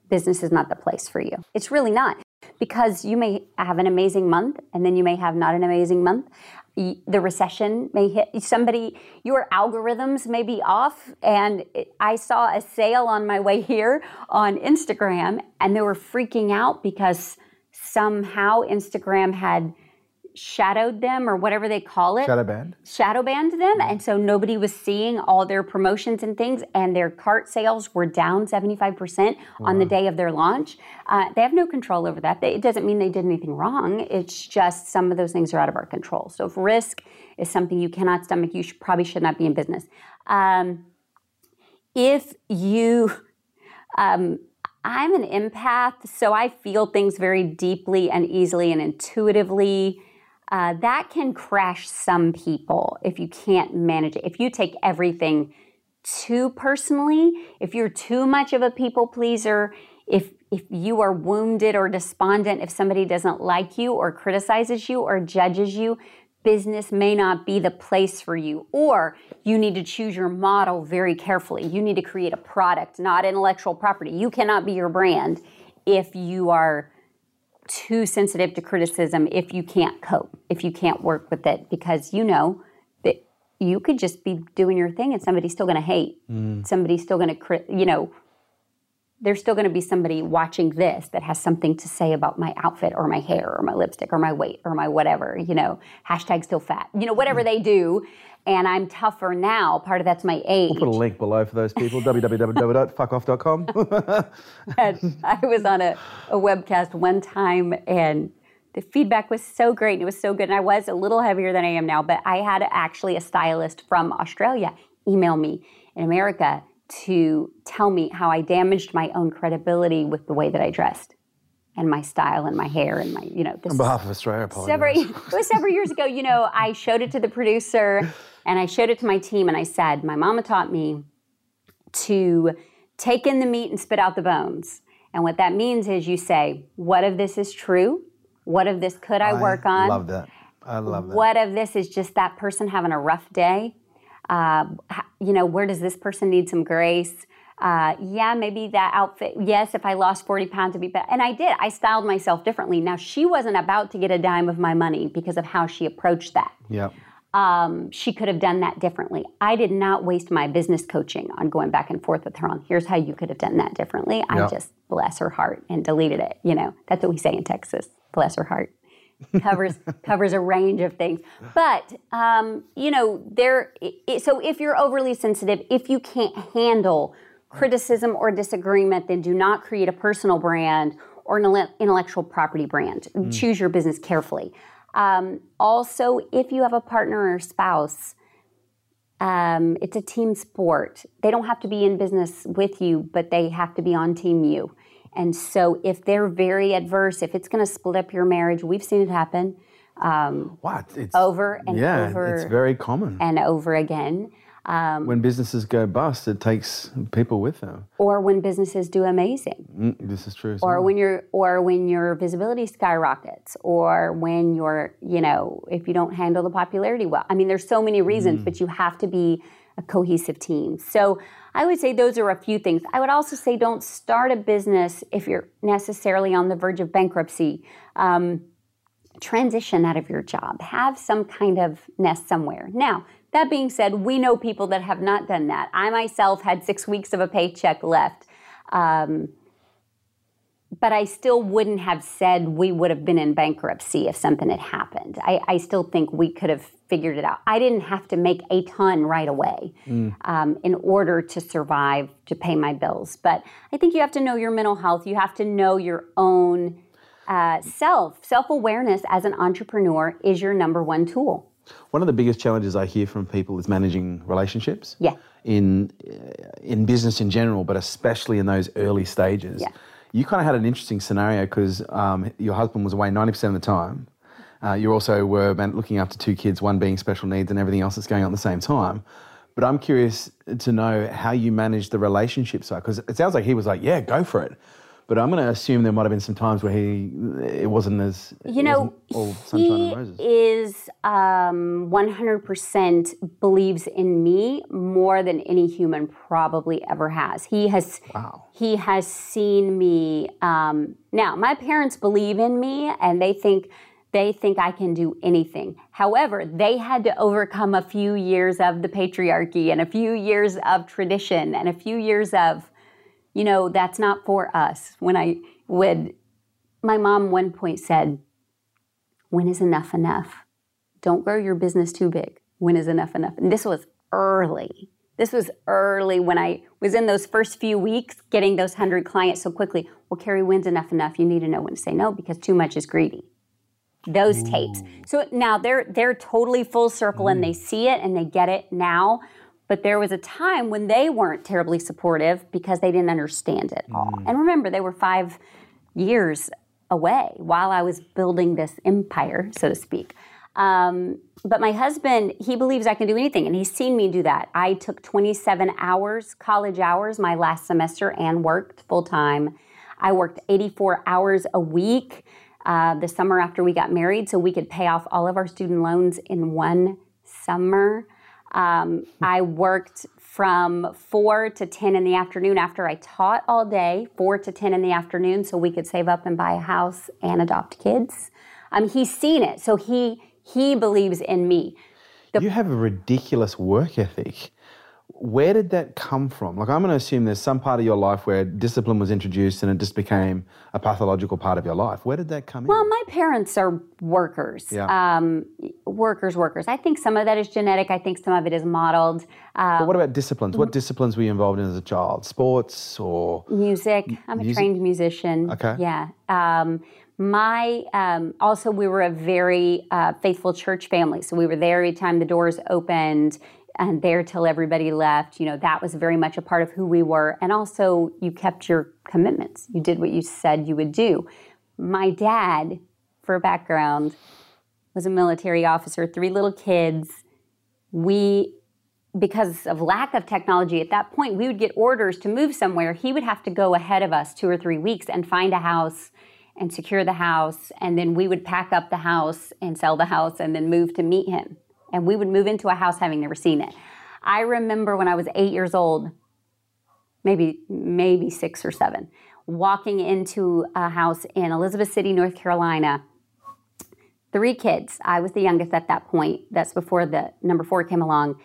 business is not the place for you. It's really not because you may have an amazing month and then you may have not an amazing month. The recession may hit somebody, your algorithms may be off. And I saw a sale on my way here on Instagram and they were freaking out because somehow Instagram had shadowed them or whatever they call it. Shadow banned. Shadow banned them. And so nobody was seeing all their promotions and things. And their cart sales were down 75% wow. on the day of their launch. Uh, they have no control over that. They, it doesn't mean they did anything wrong. It's just some of those things are out of our control. So if risk is something you cannot stomach, you should, probably should not be in business. Um, if you, um, I'm an empath, so I feel things very deeply and easily and intuitively uh, that can crash some people if you can't manage it. If you take everything too personally, if you're too much of a people pleaser, if if you are wounded or despondent, if somebody doesn't like you or criticizes you or judges you, business may not be the place for you. Or you need to choose your model very carefully. You need to create a product, not intellectual property. You cannot be your brand if you are too sensitive to criticism if you can't cope, if you can't work with it, because you know that you could just be doing your thing and somebody's still going to hate. Mm. Somebody's still going to, you know, there's still going to be somebody watching this that has something to say about my outfit or my hair or my lipstick or my weight or my whatever, you know, hashtag still fat, you know, whatever mm. they do and I'm tougher now. Part of that's my age. We'll put a link below for those people www.fuckoff.com. I was on a, a webcast one time and the feedback was so great. It was so good. And I was a little heavier than I am now, but I had actually a stylist from Australia email me in America to tell me how I damaged my own credibility with the way that I dressed and my style and my hair and my, you know, this on behalf of Australia, several, it was several years ago. You know, I showed it to the producer and I showed it to my team and I said, my mama taught me to take in the meat and spit out the bones. And what that means is you say, what if this is true? What if this could I, I work on? I love that. I love that. What if this is just that person having a rough day? Uh, you know, where does this person need some grace? Uh, yeah, maybe that outfit. Yes, if I lost 40 pounds, to be better. And I did. I styled myself differently. Now, she wasn't about to get a dime of my money because of how she approached that. Yeah. Um, she could have done that differently. I did not waste my business coaching on going back and forth with her on here's how you could have done that differently. Yep. I just bless her heart and deleted it. You know, that's what we say in Texas. Bless her heart. covers covers a range of things. But um, you know, there. It, so if you're overly sensitive, if you can't handle criticism or disagreement, then do not create a personal brand or an intellectual property brand. Mm. Choose your business carefully. Um, also, if you have a partner or spouse, um, it's a team sport. They don't have to be in business with you, but they have to be on team you. And so, if they're very adverse, if it's going to split up your marriage, we've seen it happen. Um, what? It's, over and yeah, over. It's very common. And over again. Um, when businesses go bust, it takes people with them. Or when businesses do amazing. Mm, this is true. Or well. when your or when your visibility skyrockets, or when you're you know if you don't handle the popularity well. I mean, there's so many reasons, mm. but you have to be a cohesive team. So I would say those are a few things. I would also say don't start a business if you're necessarily on the verge of bankruptcy. Um, transition out of your job. Have some kind of nest somewhere. Now, that being said, we know people that have not done that. I myself had six weeks of a paycheck left. Um, but I still wouldn't have said we would have been in bankruptcy if something had happened. I, I still think we could have figured it out. I didn't have to make a ton right away mm. um, in order to survive, to pay my bills. But I think you have to know your mental health. You have to know your own uh, self. Self awareness as an entrepreneur is your number one tool. One of the biggest challenges I hear from people is managing relationships. Yeah. In in business in general, but especially in those early stages. Yeah. You kind of had an interesting scenario because um, your husband was away ninety percent of the time. Uh, you also were looking after two kids, one being special needs, and everything else that's going on at the same time. But I'm curious to know how you managed the relationship side because it sounds like he was like, "Yeah, go for it." But I'm going to assume there might have been some times where he it wasn't as you know he is um, 100% believes in me more than any human probably ever has. He has wow. he has seen me. Um, now my parents believe in me and they think they think I can do anything. However, they had to overcome a few years of the patriarchy and a few years of tradition and a few years of you know, that's not for us. When I would, my mom one point said, when is enough enough? Don't grow your business too big. When is enough enough? And this was early. This was early when I was in those first few weeks getting those 100 clients so quickly. Well, Carrie, when's enough enough? You need to know when to say no because too much is greedy. Those Ooh. tapes. So now they're they're totally full circle and they mm. see it and they get it now. But there was a time when they weren't terribly supportive because they didn't understand it all. Mm. And remember, they were five years away while I was building this empire, so to speak. Um, but my husband, he believes I can do anything, and he's seen me do that. I took 27 hours, college hours, my last semester and worked full time. I worked 84 hours a week uh, the summer after we got married so we could pay off all of our student loans in one summer. Um, I worked from 4 to 10 in the afternoon after I taught all day, 4 to 10 in the afternoon, so we could save up and buy a house and adopt kids. Um, he's seen it, so he he believes in me. The, you have a ridiculous work ethic where did that come from? Like, I'm going to assume there's some part of your life where discipline was introduced and it just became a pathological part of your life. Where did that come well, in? Well, my parents are workers. Yeah. Um, workers, workers. I think some of that is genetic. I think some of it is modeled. Um, but what about disciplines? What disciplines were you involved in as a child? Sports or music? I'm a trained musician. Okay. Yeah. Um, my um, also we were a very uh, faithful church family so we were there every time the doors opened and there till everybody left. You know, that was very much a part of who we were. And also, you kept your commitments. You did what you said you would do. My dad, for background, was a military officer, three little kids. We, because of lack of technology at that point, we would get orders to move somewhere. He would have to go ahead of us two or three weeks and find a house and secure the house. And then we would pack up the house and sell the house and then move to meet him and we would move into a house having never seen it. I remember when I was eight years old, maybe maybe six or seven, walking into a house in Elizabeth City, North Carolina. Three kids. I was the youngest at that point. That's before the number four came along.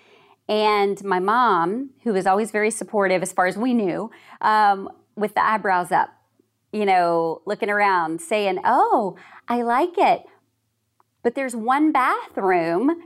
And my mom, who was always very supportive as far as we knew, um, with the eyebrows up, you know, looking around, saying, Oh, I like it. But there's one bathroom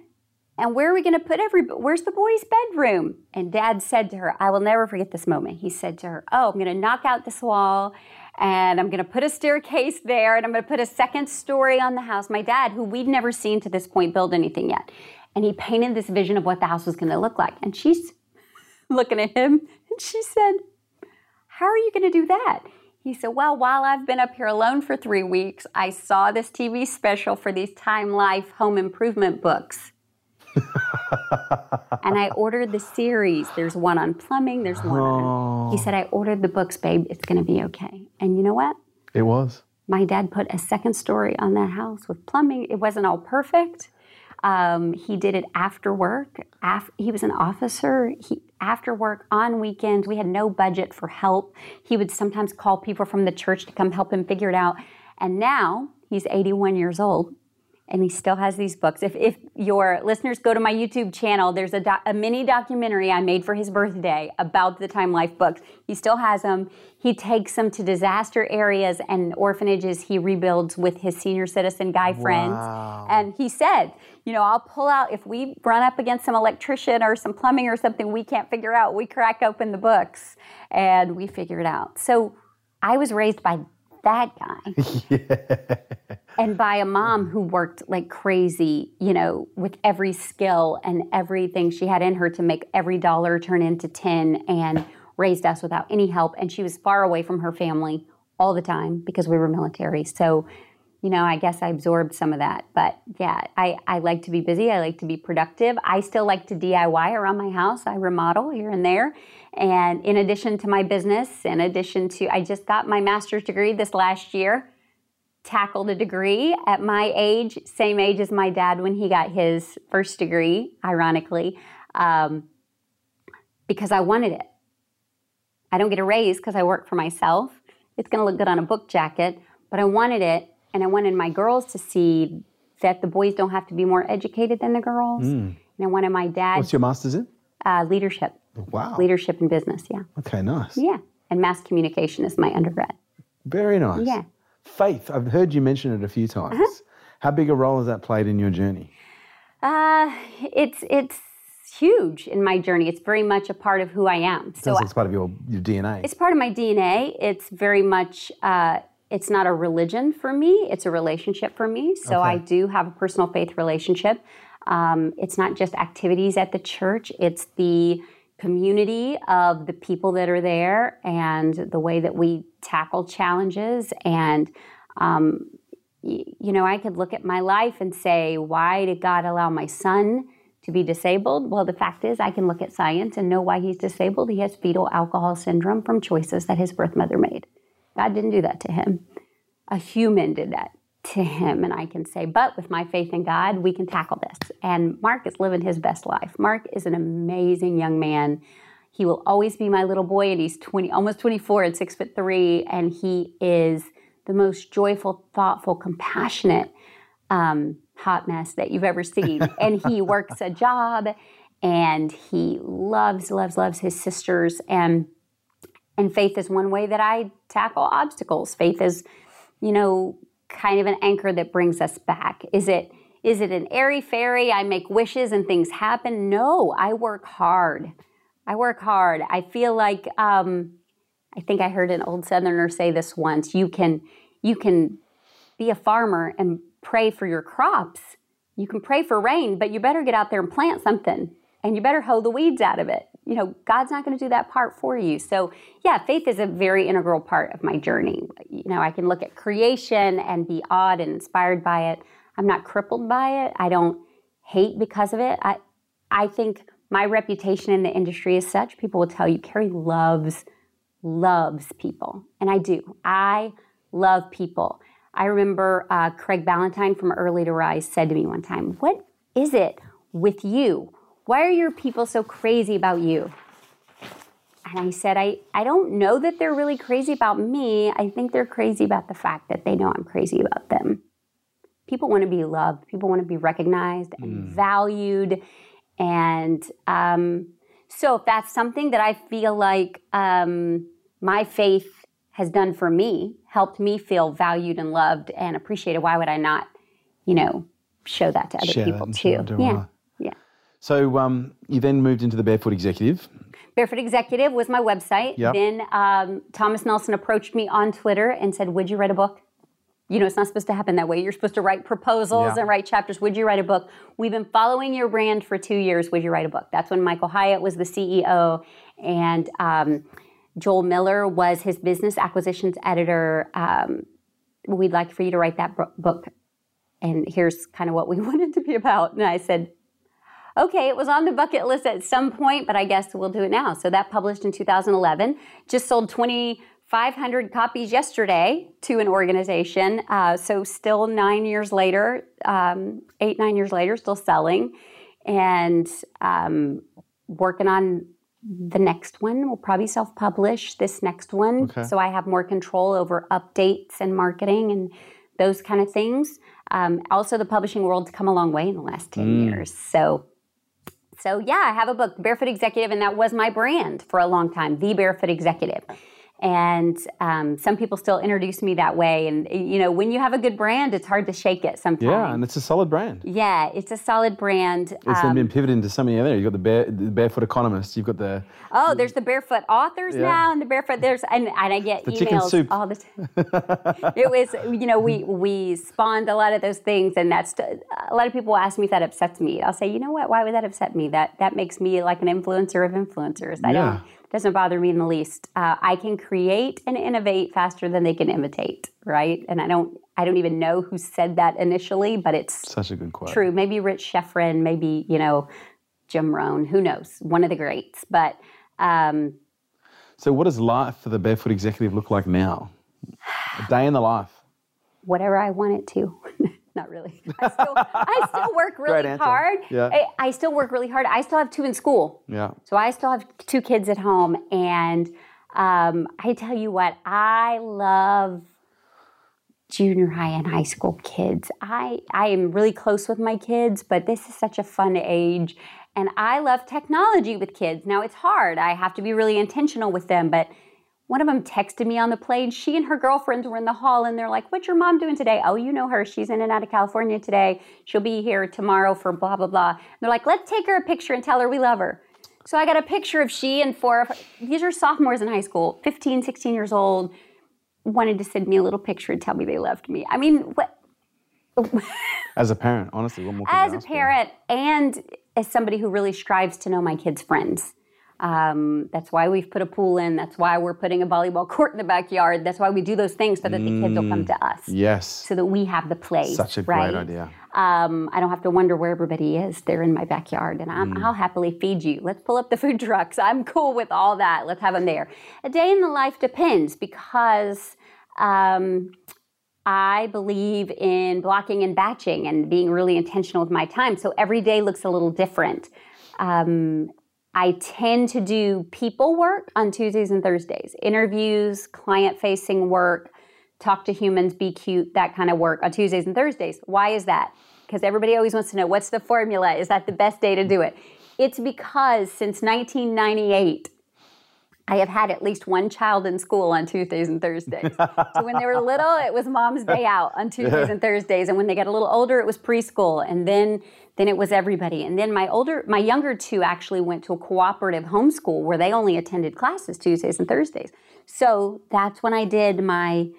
and where are we going to put every, where's the boys' bedroom? And dad said to her, I will never forget this moment. He said to her, Oh, I'm going to knock out this wall and I'm going to put a staircase there and I'm going to put a second story on the house. My dad, who we'd never seen to this point build anything yet, and he painted this vision of what the house was going to look like. And she's looking at him and she said, How are you going to do that? He said, Well, while I've been up here alone for three weeks, I saw this TV special for these Time Life home improvement books and I ordered the series. There's one on plumbing, there's one oh. on. He said, I ordered the books, babe. It's going to be okay. And you know what? It was. My dad put a second story on that house with plumbing. It wasn't all perfect. Um, he did it after work. Af- he was an officer. He, after work, on weekends, we had no budget for help. He would sometimes call people from the church to come help him figure it out. And now he's 81 years old and he still has these books. If, if your listeners go to my YouTube channel, there's a, do, a mini documentary I made for his birthday about the Time Life books. He still has them. He takes them to disaster areas and orphanages he rebuilds with his senior citizen guy friends. Wow. And he said, you know, I'll pull out, if we run up against some electrician or some plumbing or something we can't figure out, we crack open the books and we figure it out. So I was raised by that guy. yeah. And by a mom mm-hmm. who worked like crazy, you know, with every skill and everything she had in her to make every dollar turn into 10 and raised us without any help. And she was far away from her family all the time because we were military. So, you know, I guess I absorbed some of that. But yeah, I, I like to be busy. I like to be productive. I still like to DIY around my house. I remodel here and there. And in addition to my business, in addition to, I just got my master's degree this last year, tackled a degree at my age, same age as my dad when he got his first degree, ironically, um, because I wanted it. I don't get a raise because I work for myself. It's going to look good on a book jacket, but I wanted it, and I wanted my girls to see that the boys don't have to be more educated than the girls. Mm. And I wanted my dad. What's your master's in? Uh, leadership. Wow. Leadership in business, yeah. Okay, nice. Yeah. And mass communication is my undergrad. Very nice. Yeah. Faith, I've heard you mention it a few times. Uh-huh. How big a role has that played in your journey? Uh, it's it's huge in my journey. It's very much a part of who I am. So it's part of your, your DNA. It's part of my DNA. It's very much. Uh, it's not a religion for me. It's a relationship for me. So okay. I do have a personal faith relationship. Um, it's not just activities at the church. It's the community of the people that are there and the way that we tackle challenges. And, um, y- you know, I could look at my life and say, why did God allow my son to be disabled? Well, the fact is, I can look at science and know why he's disabled. He has fetal alcohol syndrome from choices that his birth mother made. God didn't do that to him. A human did that to him and I can say, but with my faith in God, we can tackle this. And Mark is living his best life. Mark is an amazing young man. He will always be my little boy, and he's 20, almost 24 and six foot three, and he is the most joyful, thoughtful, compassionate um, hot mess that you've ever seen. and he works a job, and he loves, loves, loves his sisters, and and faith is one way that I tackle obstacles. Faith is, you know, kind of an anchor that brings us back? Is it is it an airy fairy? I make wishes and things happen? No, I work hard. I work hard. I feel like um, I think I heard an old Southerner say this once. You can you can be a farmer and pray for your crops. You can pray for rain, but you better get out there and plant something. and you better hoe the weeds out of it. You know, God's not going to do that part for you. So, yeah, faith is a very integral part of my journey. You know, I can look at creation and be awed and inspired by it. I'm not crippled by it. I don't hate because of it. I I think my reputation in the industry is such people will tell you Carrie loves loves people, and I do. I love people. I remember uh, Craig Ballantyne from Early to Rise said to me one time, "What is it with you? Why are your people so crazy about you?" And I said, I, I don't know that they're really crazy about me. I think they're crazy about the fact that they know I'm crazy about them. People want to be loved, people want to be recognized and mm. valued and um, so, if that's something that I feel like um, my faith has done for me, helped me feel valued and loved and appreciated, why would I not, you know, show that to other Share people too? Yeah. So, um, you then moved into the Barefoot Executive. Barefoot Executive was my website. Yep. Then um, Thomas Nelson approached me on Twitter and said, Would you write a book? you know, it's not supposed to happen that way. You're supposed to write proposals yeah. and write chapters. Would you write a book? We've been following your brand for two years. Would you write a book? That's when Michael Hyatt was the CEO and um, Joel Miller was his business acquisitions editor. Um, we'd like for you to write that book. And here's kind of what we wanted to be about. And I said, okay, it was on the bucket list at some point, but I guess we'll do it now. So that published in 2011, just sold 2,500 copies yesterday to an organization. Uh, so, still nine years later, um, eight, nine years later, still selling and um, working on the next one. We'll probably self publish this next one. Okay. So, I have more control over updates and marketing and those kind of things. Um, also, the publishing world's come a long way in the last 10 mm. years. So, so yeah, I have a book, Barefoot Executive, and that was my brand for a long time, The Barefoot Executive and um, some people still introduce me that way. And you know when you have a good brand it's hard to shake it sometimes yeah and it's a solid brand. Yeah it's a solid brand it's um, been pivoted into something other. You've got the, bare, the barefoot economist. You've got the oh there's the barefoot authors yeah. now and the barefoot there's and, and i get the emails all the time it was you know we we spawned a lot of those things and that's a lot of people ask me if that upsets me. I'll say you know what? Why would that upset me? That that makes me like an influencer of influencers. I yeah. don't doesn't bother me in the least. Uh, I can create and innovate faster than they can imitate, right? And I don't, I don't even know who said that initially, but it's such a good quote. True. Maybe Rich Schefren, maybe you know, Jim Rohn. Who knows? One of the greats. But um, so, what does life for the barefoot executive look like now? A day in the life. Whatever I want it to. Not really. I still, I still work really hard. Yeah. I, I, still work really hard. I still have two in school. Yeah. So I still have two kids at home, and um, I tell you what, I love junior high and high school kids. I I am really close with my kids, but this is such a fun age, and I love technology with kids. Now it's hard. I have to be really intentional with them, but one of them texted me on the plane. She and her girlfriends were in the hall and they're like, What's your mom doing today? Oh, you know her. She's in and out of California today. She'll be here tomorrow for blah, blah, blah. And they're like, Let's take her a picture and tell her we love her. So I got a picture of she and four of her. These are sophomores in high school, 15, 16 years old, wanted to send me a little picture and tell me they loved me. I mean, what? as a parent, honestly, what more As a parent and as somebody who really strives to know my kids' friends. Um, that's why we've put a pool in. That's why we're putting a volleyball court in the backyard. That's why we do those things so that the kids will come to us. Yes. So that we have the place. Such a right? great idea. Um, I don't have to wonder where everybody is. They're in my backyard, and i will mm. happily feed you. Let's pull up the food trucks. I'm cool with all that. Let's have them there. A day in the life depends because. Um, I believe in blocking and batching and being really intentional with my time. So every day looks a little different. Um, I tend to do people work on Tuesdays and Thursdays, interviews, client facing work, talk to humans, be cute, that kind of work on Tuesdays and Thursdays. Why is that? Because everybody always wants to know what's the formula? Is that the best day to do it? It's because since 1998, I have had at least one child in school on Tuesdays and Thursdays. so when they were little, it was mom's day out on Tuesdays and Thursdays. And when they got a little older, it was preschool. And then then it was everybody. And then my older my younger two actually went to a cooperative homeschool where they only attended classes Tuesdays and Thursdays. So that's when I did my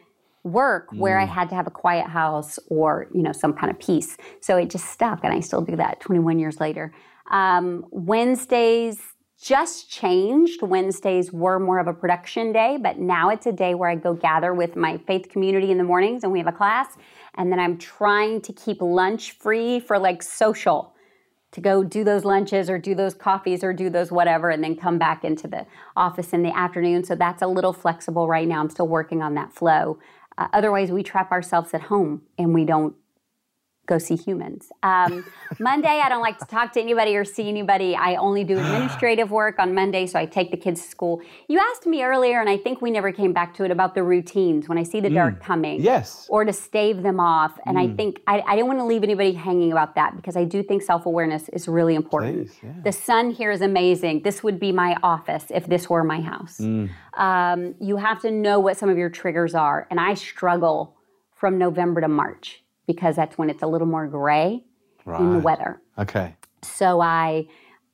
work where I had to have a quiet house or, you know, some kind of peace. So it just stuck and I still do that 21 years later. Um, Wednesdays just changed. Wednesdays were more of a production day, but now it's a day where I go gather with my faith community in the mornings and we have a class. And then I'm trying to keep lunch free for like social to go do those lunches or do those coffees or do those whatever and then come back into the office in the afternoon. So that's a little flexible right now. I'm still working on that flow. Uh, otherwise, we trap ourselves at home and we don't go see humans. Um, Monday, I don't like to talk to anybody or see anybody. I only do administrative work on Monday, so I take the kids to school. You asked me earlier, and I think we never came back to it about the routines when I see the dark coming. Yes. Or to stave them off. And I think I, I didn't want to leave anybody hanging about that because I do think self awareness is really important. Please, yeah. The sun here is amazing. This would be my office if this were my house. Um, you have to know what some of your triggers are. And I struggle from November to March because that's when it's a little more gray in the weather. Okay. So I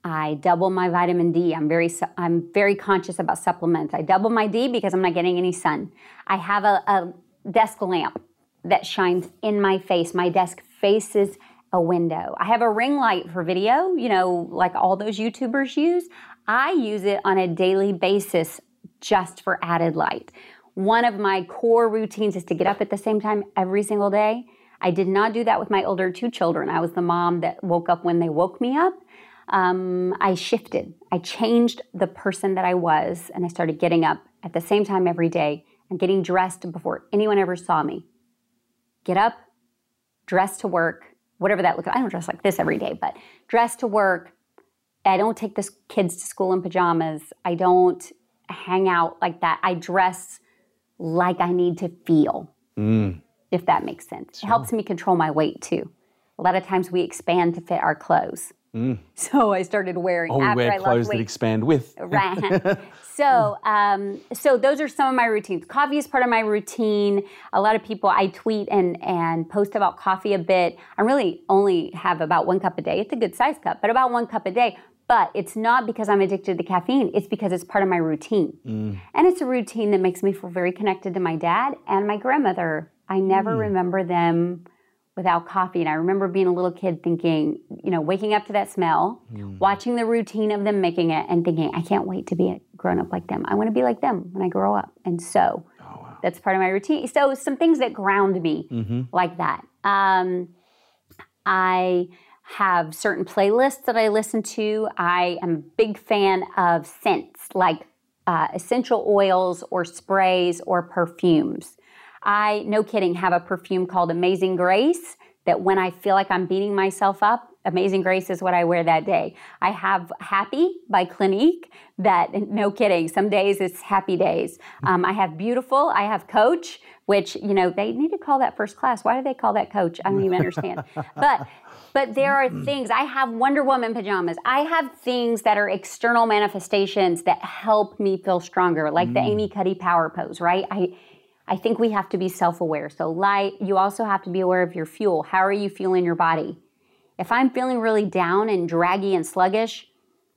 I double my vitamin D. I'm very su- I'm very conscious about supplements. I double my D because I'm not getting any sun. I have a, a desk lamp that shines in my face. My desk faces a window. I have a ring light for video, you know, like all those YouTubers use. I use it on a daily basis just for added light. One of my core routines is to get up at the same time every single day. I did not do that with my older two children. I was the mom that woke up when they woke me up. Um, I shifted. I changed the person that I was, and I started getting up at the same time every day and getting dressed before anyone ever saw me. Get up, dress to work, whatever that looks like. I don't dress like this every day, but dress to work. I don't take the kids to school in pajamas. I don't hang out like that. I dress like I need to feel, if that makes sense. It helps me control my weight too. A lot of times we expand to fit our clothes. So I started wearing we after I wear lost clothes that expand with. Right. so, um, so those are some of my routines. Coffee is part of my routine. A lot of people, I tweet and and post about coffee a bit. I really only have about one cup a day. It's a good size cup, but about one cup a day. But it's not because I'm addicted to caffeine. It's because it's part of my routine, and it's a routine that makes me feel very connected to my dad and my grandmother. I never remember them without coffee. And I remember being a little kid thinking, you know, waking up to that smell, watching the routine of them making it, and thinking, I can't wait to be a grown up like them. I want to be like them when I grow up. And so that's part of my routine. So some things that ground me like that. Um, I have certain playlists that I listen to. I am a big fan of scents like uh, essential oils or sprays or perfumes. I, no kidding, have a perfume called Amazing Grace that when I feel like I'm beating myself up, Amazing Grace is what I wear that day. I have Happy by Clinique that, no kidding, some days it's happy days. Um, I have Beautiful, I have Coach, which, you know, they need to call that first class. Why do they call that Coach? I don't even understand. but but there are things. I have Wonder Woman pajamas. I have things that are external manifestations that help me feel stronger, like the Amy Cuddy power pose, right? I I think we have to be self-aware. So light, you also have to be aware of your fuel. How are you feeling your body? If I'm feeling really down and draggy and sluggish,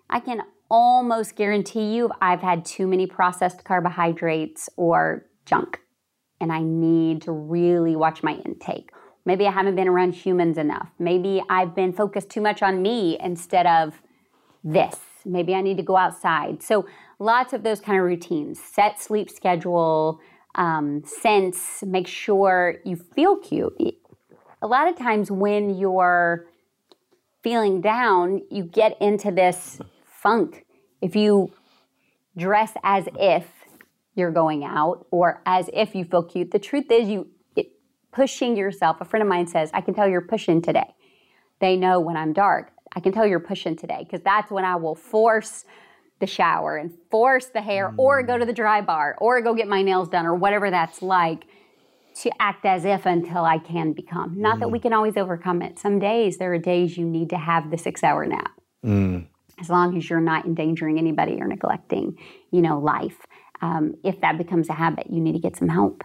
I can almost guarantee you I've had too many processed carbohydrates or junk and I need to really watch my intake. Maybe I haven't been around humans enough. Maybe I've been focused too much on me instead of this. Maybe I need to go outside. So, lots of those kind of routines. Set sleep schedule, um, sense, make sure you feel cute. A lot of times when you're feeling down, you get into this funk. If you dress as if you're going out or as if you feel cute, the truth is you it, pushing yourself. A friend of mine says, "I can tell you're pushing today." They know when I'm dark. I can tell you're pushing today because that's when I will force the shower and force the hair or go to the dry bar or go get my nails done or whatever that's like to act as if until I can become. Not that we can always overcome it. Some days there are days you need to have the 6-hour nap. As long as you're not endangering anybody or neglecting, you know, life. Um, if that becomes a habit, you need to get some help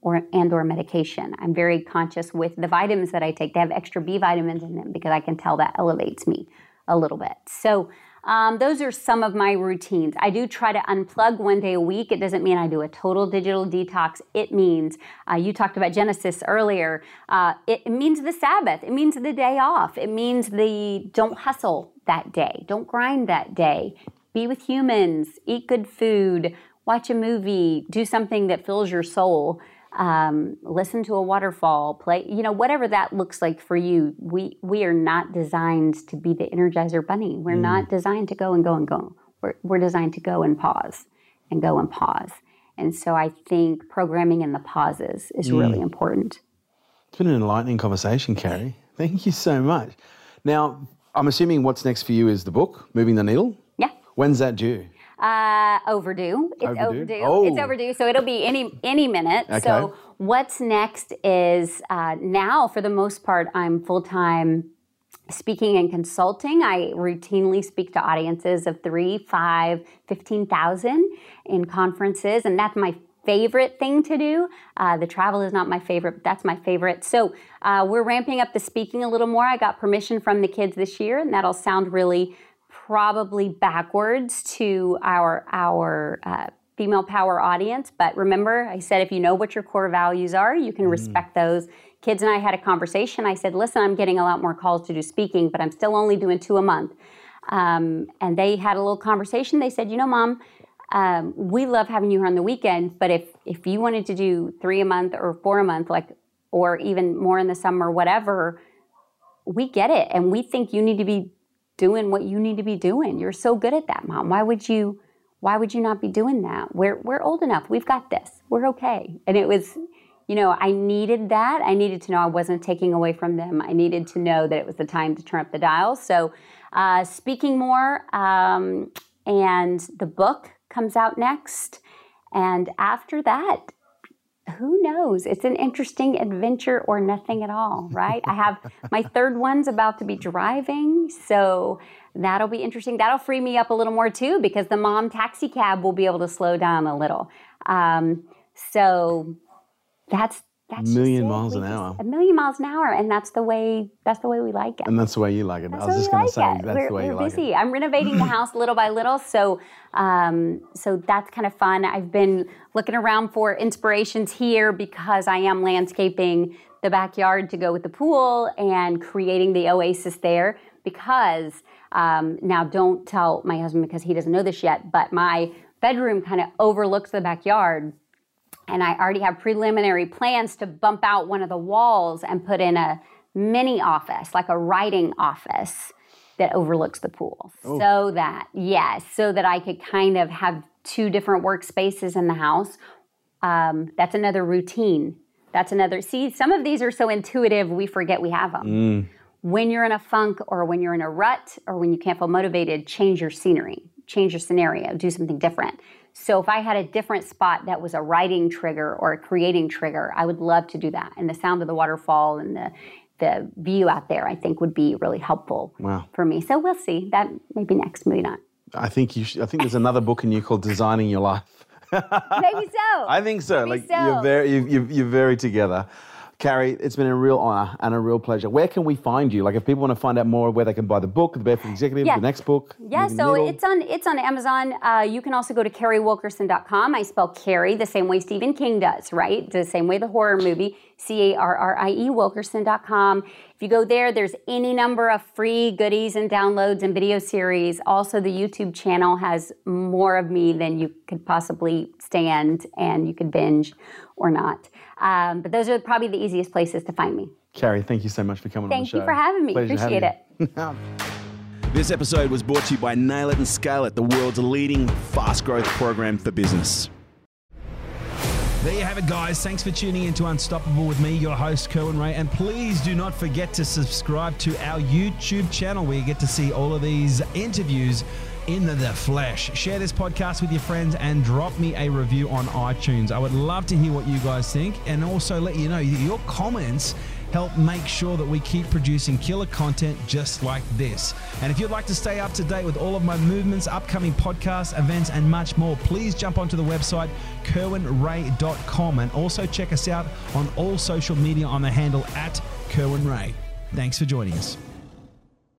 or and or medication. I'm very conscious with the vitamins that I take. They have extra B vitamins in them because I can tell that elevates me a little bit. So Um, those are some of my routines. I do try to unplug one day a week. It doesn't mean I do a total digital detox. It means, uh, you talked about Genesis earlier, uh, it, it means the Sabbath. It means the day off. It means the don't hustle that day, don't grind that day. Be with humans, eat good food, watch a movie, do something that fills your soul um, listen to a waterfall, play, you know, whatever that looks like for you. We we are not designed to be the Energizer Bunny. We're mm. not designed to go and go and go. We're, we're designed to go and pause and go and pause. And so I think programming in the pauses is mm. really important. It's been an enlightening conversation, Carrie. Thank you so much. Now, I'm assuming what's next for you is the book, Moving the Needle. Yeah. When's that due? Uh, overdue. It's overdue. overdue. Oh. It's overdue. So it'll be any any minute. Okay. So what's next is uh, now, for the most part, I'm full time speaking and consulting. I routinely speak to audiences of three, five, fifteen thousand in conferences, and that's my favorite thing to do. Uh, the travel is not my favorite, but that's my favorite. So uh, we're ramping up the speaking a little more. I got permission from the kids this year, and that'll sound really probably backwards to our our uh, female power audience. But remember, I said if you know what your core values are, you can mm. respect those. Kids and I had a conversation. I said, "Listen, I'm getting a lot more calls to do speaking, but I'm still only doing two a month." Um, and they had a little conversation. They said, "You know, mom." Um, we love having you here on the weekend, but if if you wanted to do three a month or four a month, like or even more in the summer, whatever, we get it, and we think you need to be doing what you need to be doing. You're so good at that, mom. Why would you why would you not be doing that? We're we're old enough. We've got this. We're okay. And it was you know, I needed that. I needed to know I wasn't taking away from them. I needed to know that it was the time to turn up the dial. So, uh, speaking more, um, and the book comes out next. And after that, who knows? It's an interesting adventure or nothing at all, right? I have my third one's about to be driving, so that'll be interesting. That'll free me up a little more too because the mom taxi cab will be able to slow down a little. Um, so that's that's million miles an hour. A million miles an hour, and that's the way. That's the way we like it. And that's the way you like it. That's I was just going like to say it. that's we're, the way you like busy. it. I'm renovating the house little by little, so um, so that's kind of fun. I've been looking around for inspirations here because I am landscaping the backyard to go with the pool and creating the oasis there. Because um, now, don't tell my husband because he doesn't know this yet, but my bedroom kind of overlooks the backyard and I already have preliminary plans to bump out one of the walls and put in a mini office, like a writing office that overlooks the pool. Oh. So that, yes, so that I could kind of have two different workspaces in the house. Um, that's another routine. That's another, see, some of these are so intuitive, we forget we have them. Mm. When you're in a funk or when you're in a rut or when you can't feel motivated, change your scenery, change your scenario, do something different. So if I had a different spot that was a writing trigger or a creating trigger, I would love to do that. And the sound of the waterfall and the the view out there, I think, would be really helpful wow. for me. So we'll see. That maybe next, maybe not. I think you. Should, I think there's another book in you called "Designing Your Life." maybe so. I think so. Maybe like so. you're very, you, you're very together. Carrie, it's been a real honor and a real pleasure. Where can we find you? Like, if people want to find out more, where they can buy the book, the Barefoot Executive, yeah. the next book. Yeah, so it's on it's on Amazon. Uh, you can also go to carriewilkerson.com. I spell Carrie the same way Stephen King does, right? The same way the horror movie. C A R R I E Wilkerson.com. If you go there, there's any number of free goodies and downloads and video series. Also, the YouTube channel has more of me than you could possibly stand, and you could binge or not. Um, but those are probably the easiest places to find me. Carrie, thank you so much for coming thank on the show. Thank you for having me. Pleasure Appreciate it. this episode was brought to you by Nail It and Scale It, the world's leading fast growth program for business. There you have it, guys. Thanks for tuning in to Unstoppable with me, your host, Kerwin Rae. And please do not forget to subscribe to our YouTube channel where you get to see all of these interviews in the flesh. Share this podcast with your friends and drop me a review on iTunes. I would love to hear what you guys think and also let you know your comments help make sure that we keep producing killer content just like this. And if you'd like to stay up to date with all of my movements, upcoming podcasts, events, and much more, please jump onto the website kerwinrae.com and also check us out on all social media on the handle at Kerwin Rae. Thanks for joining us.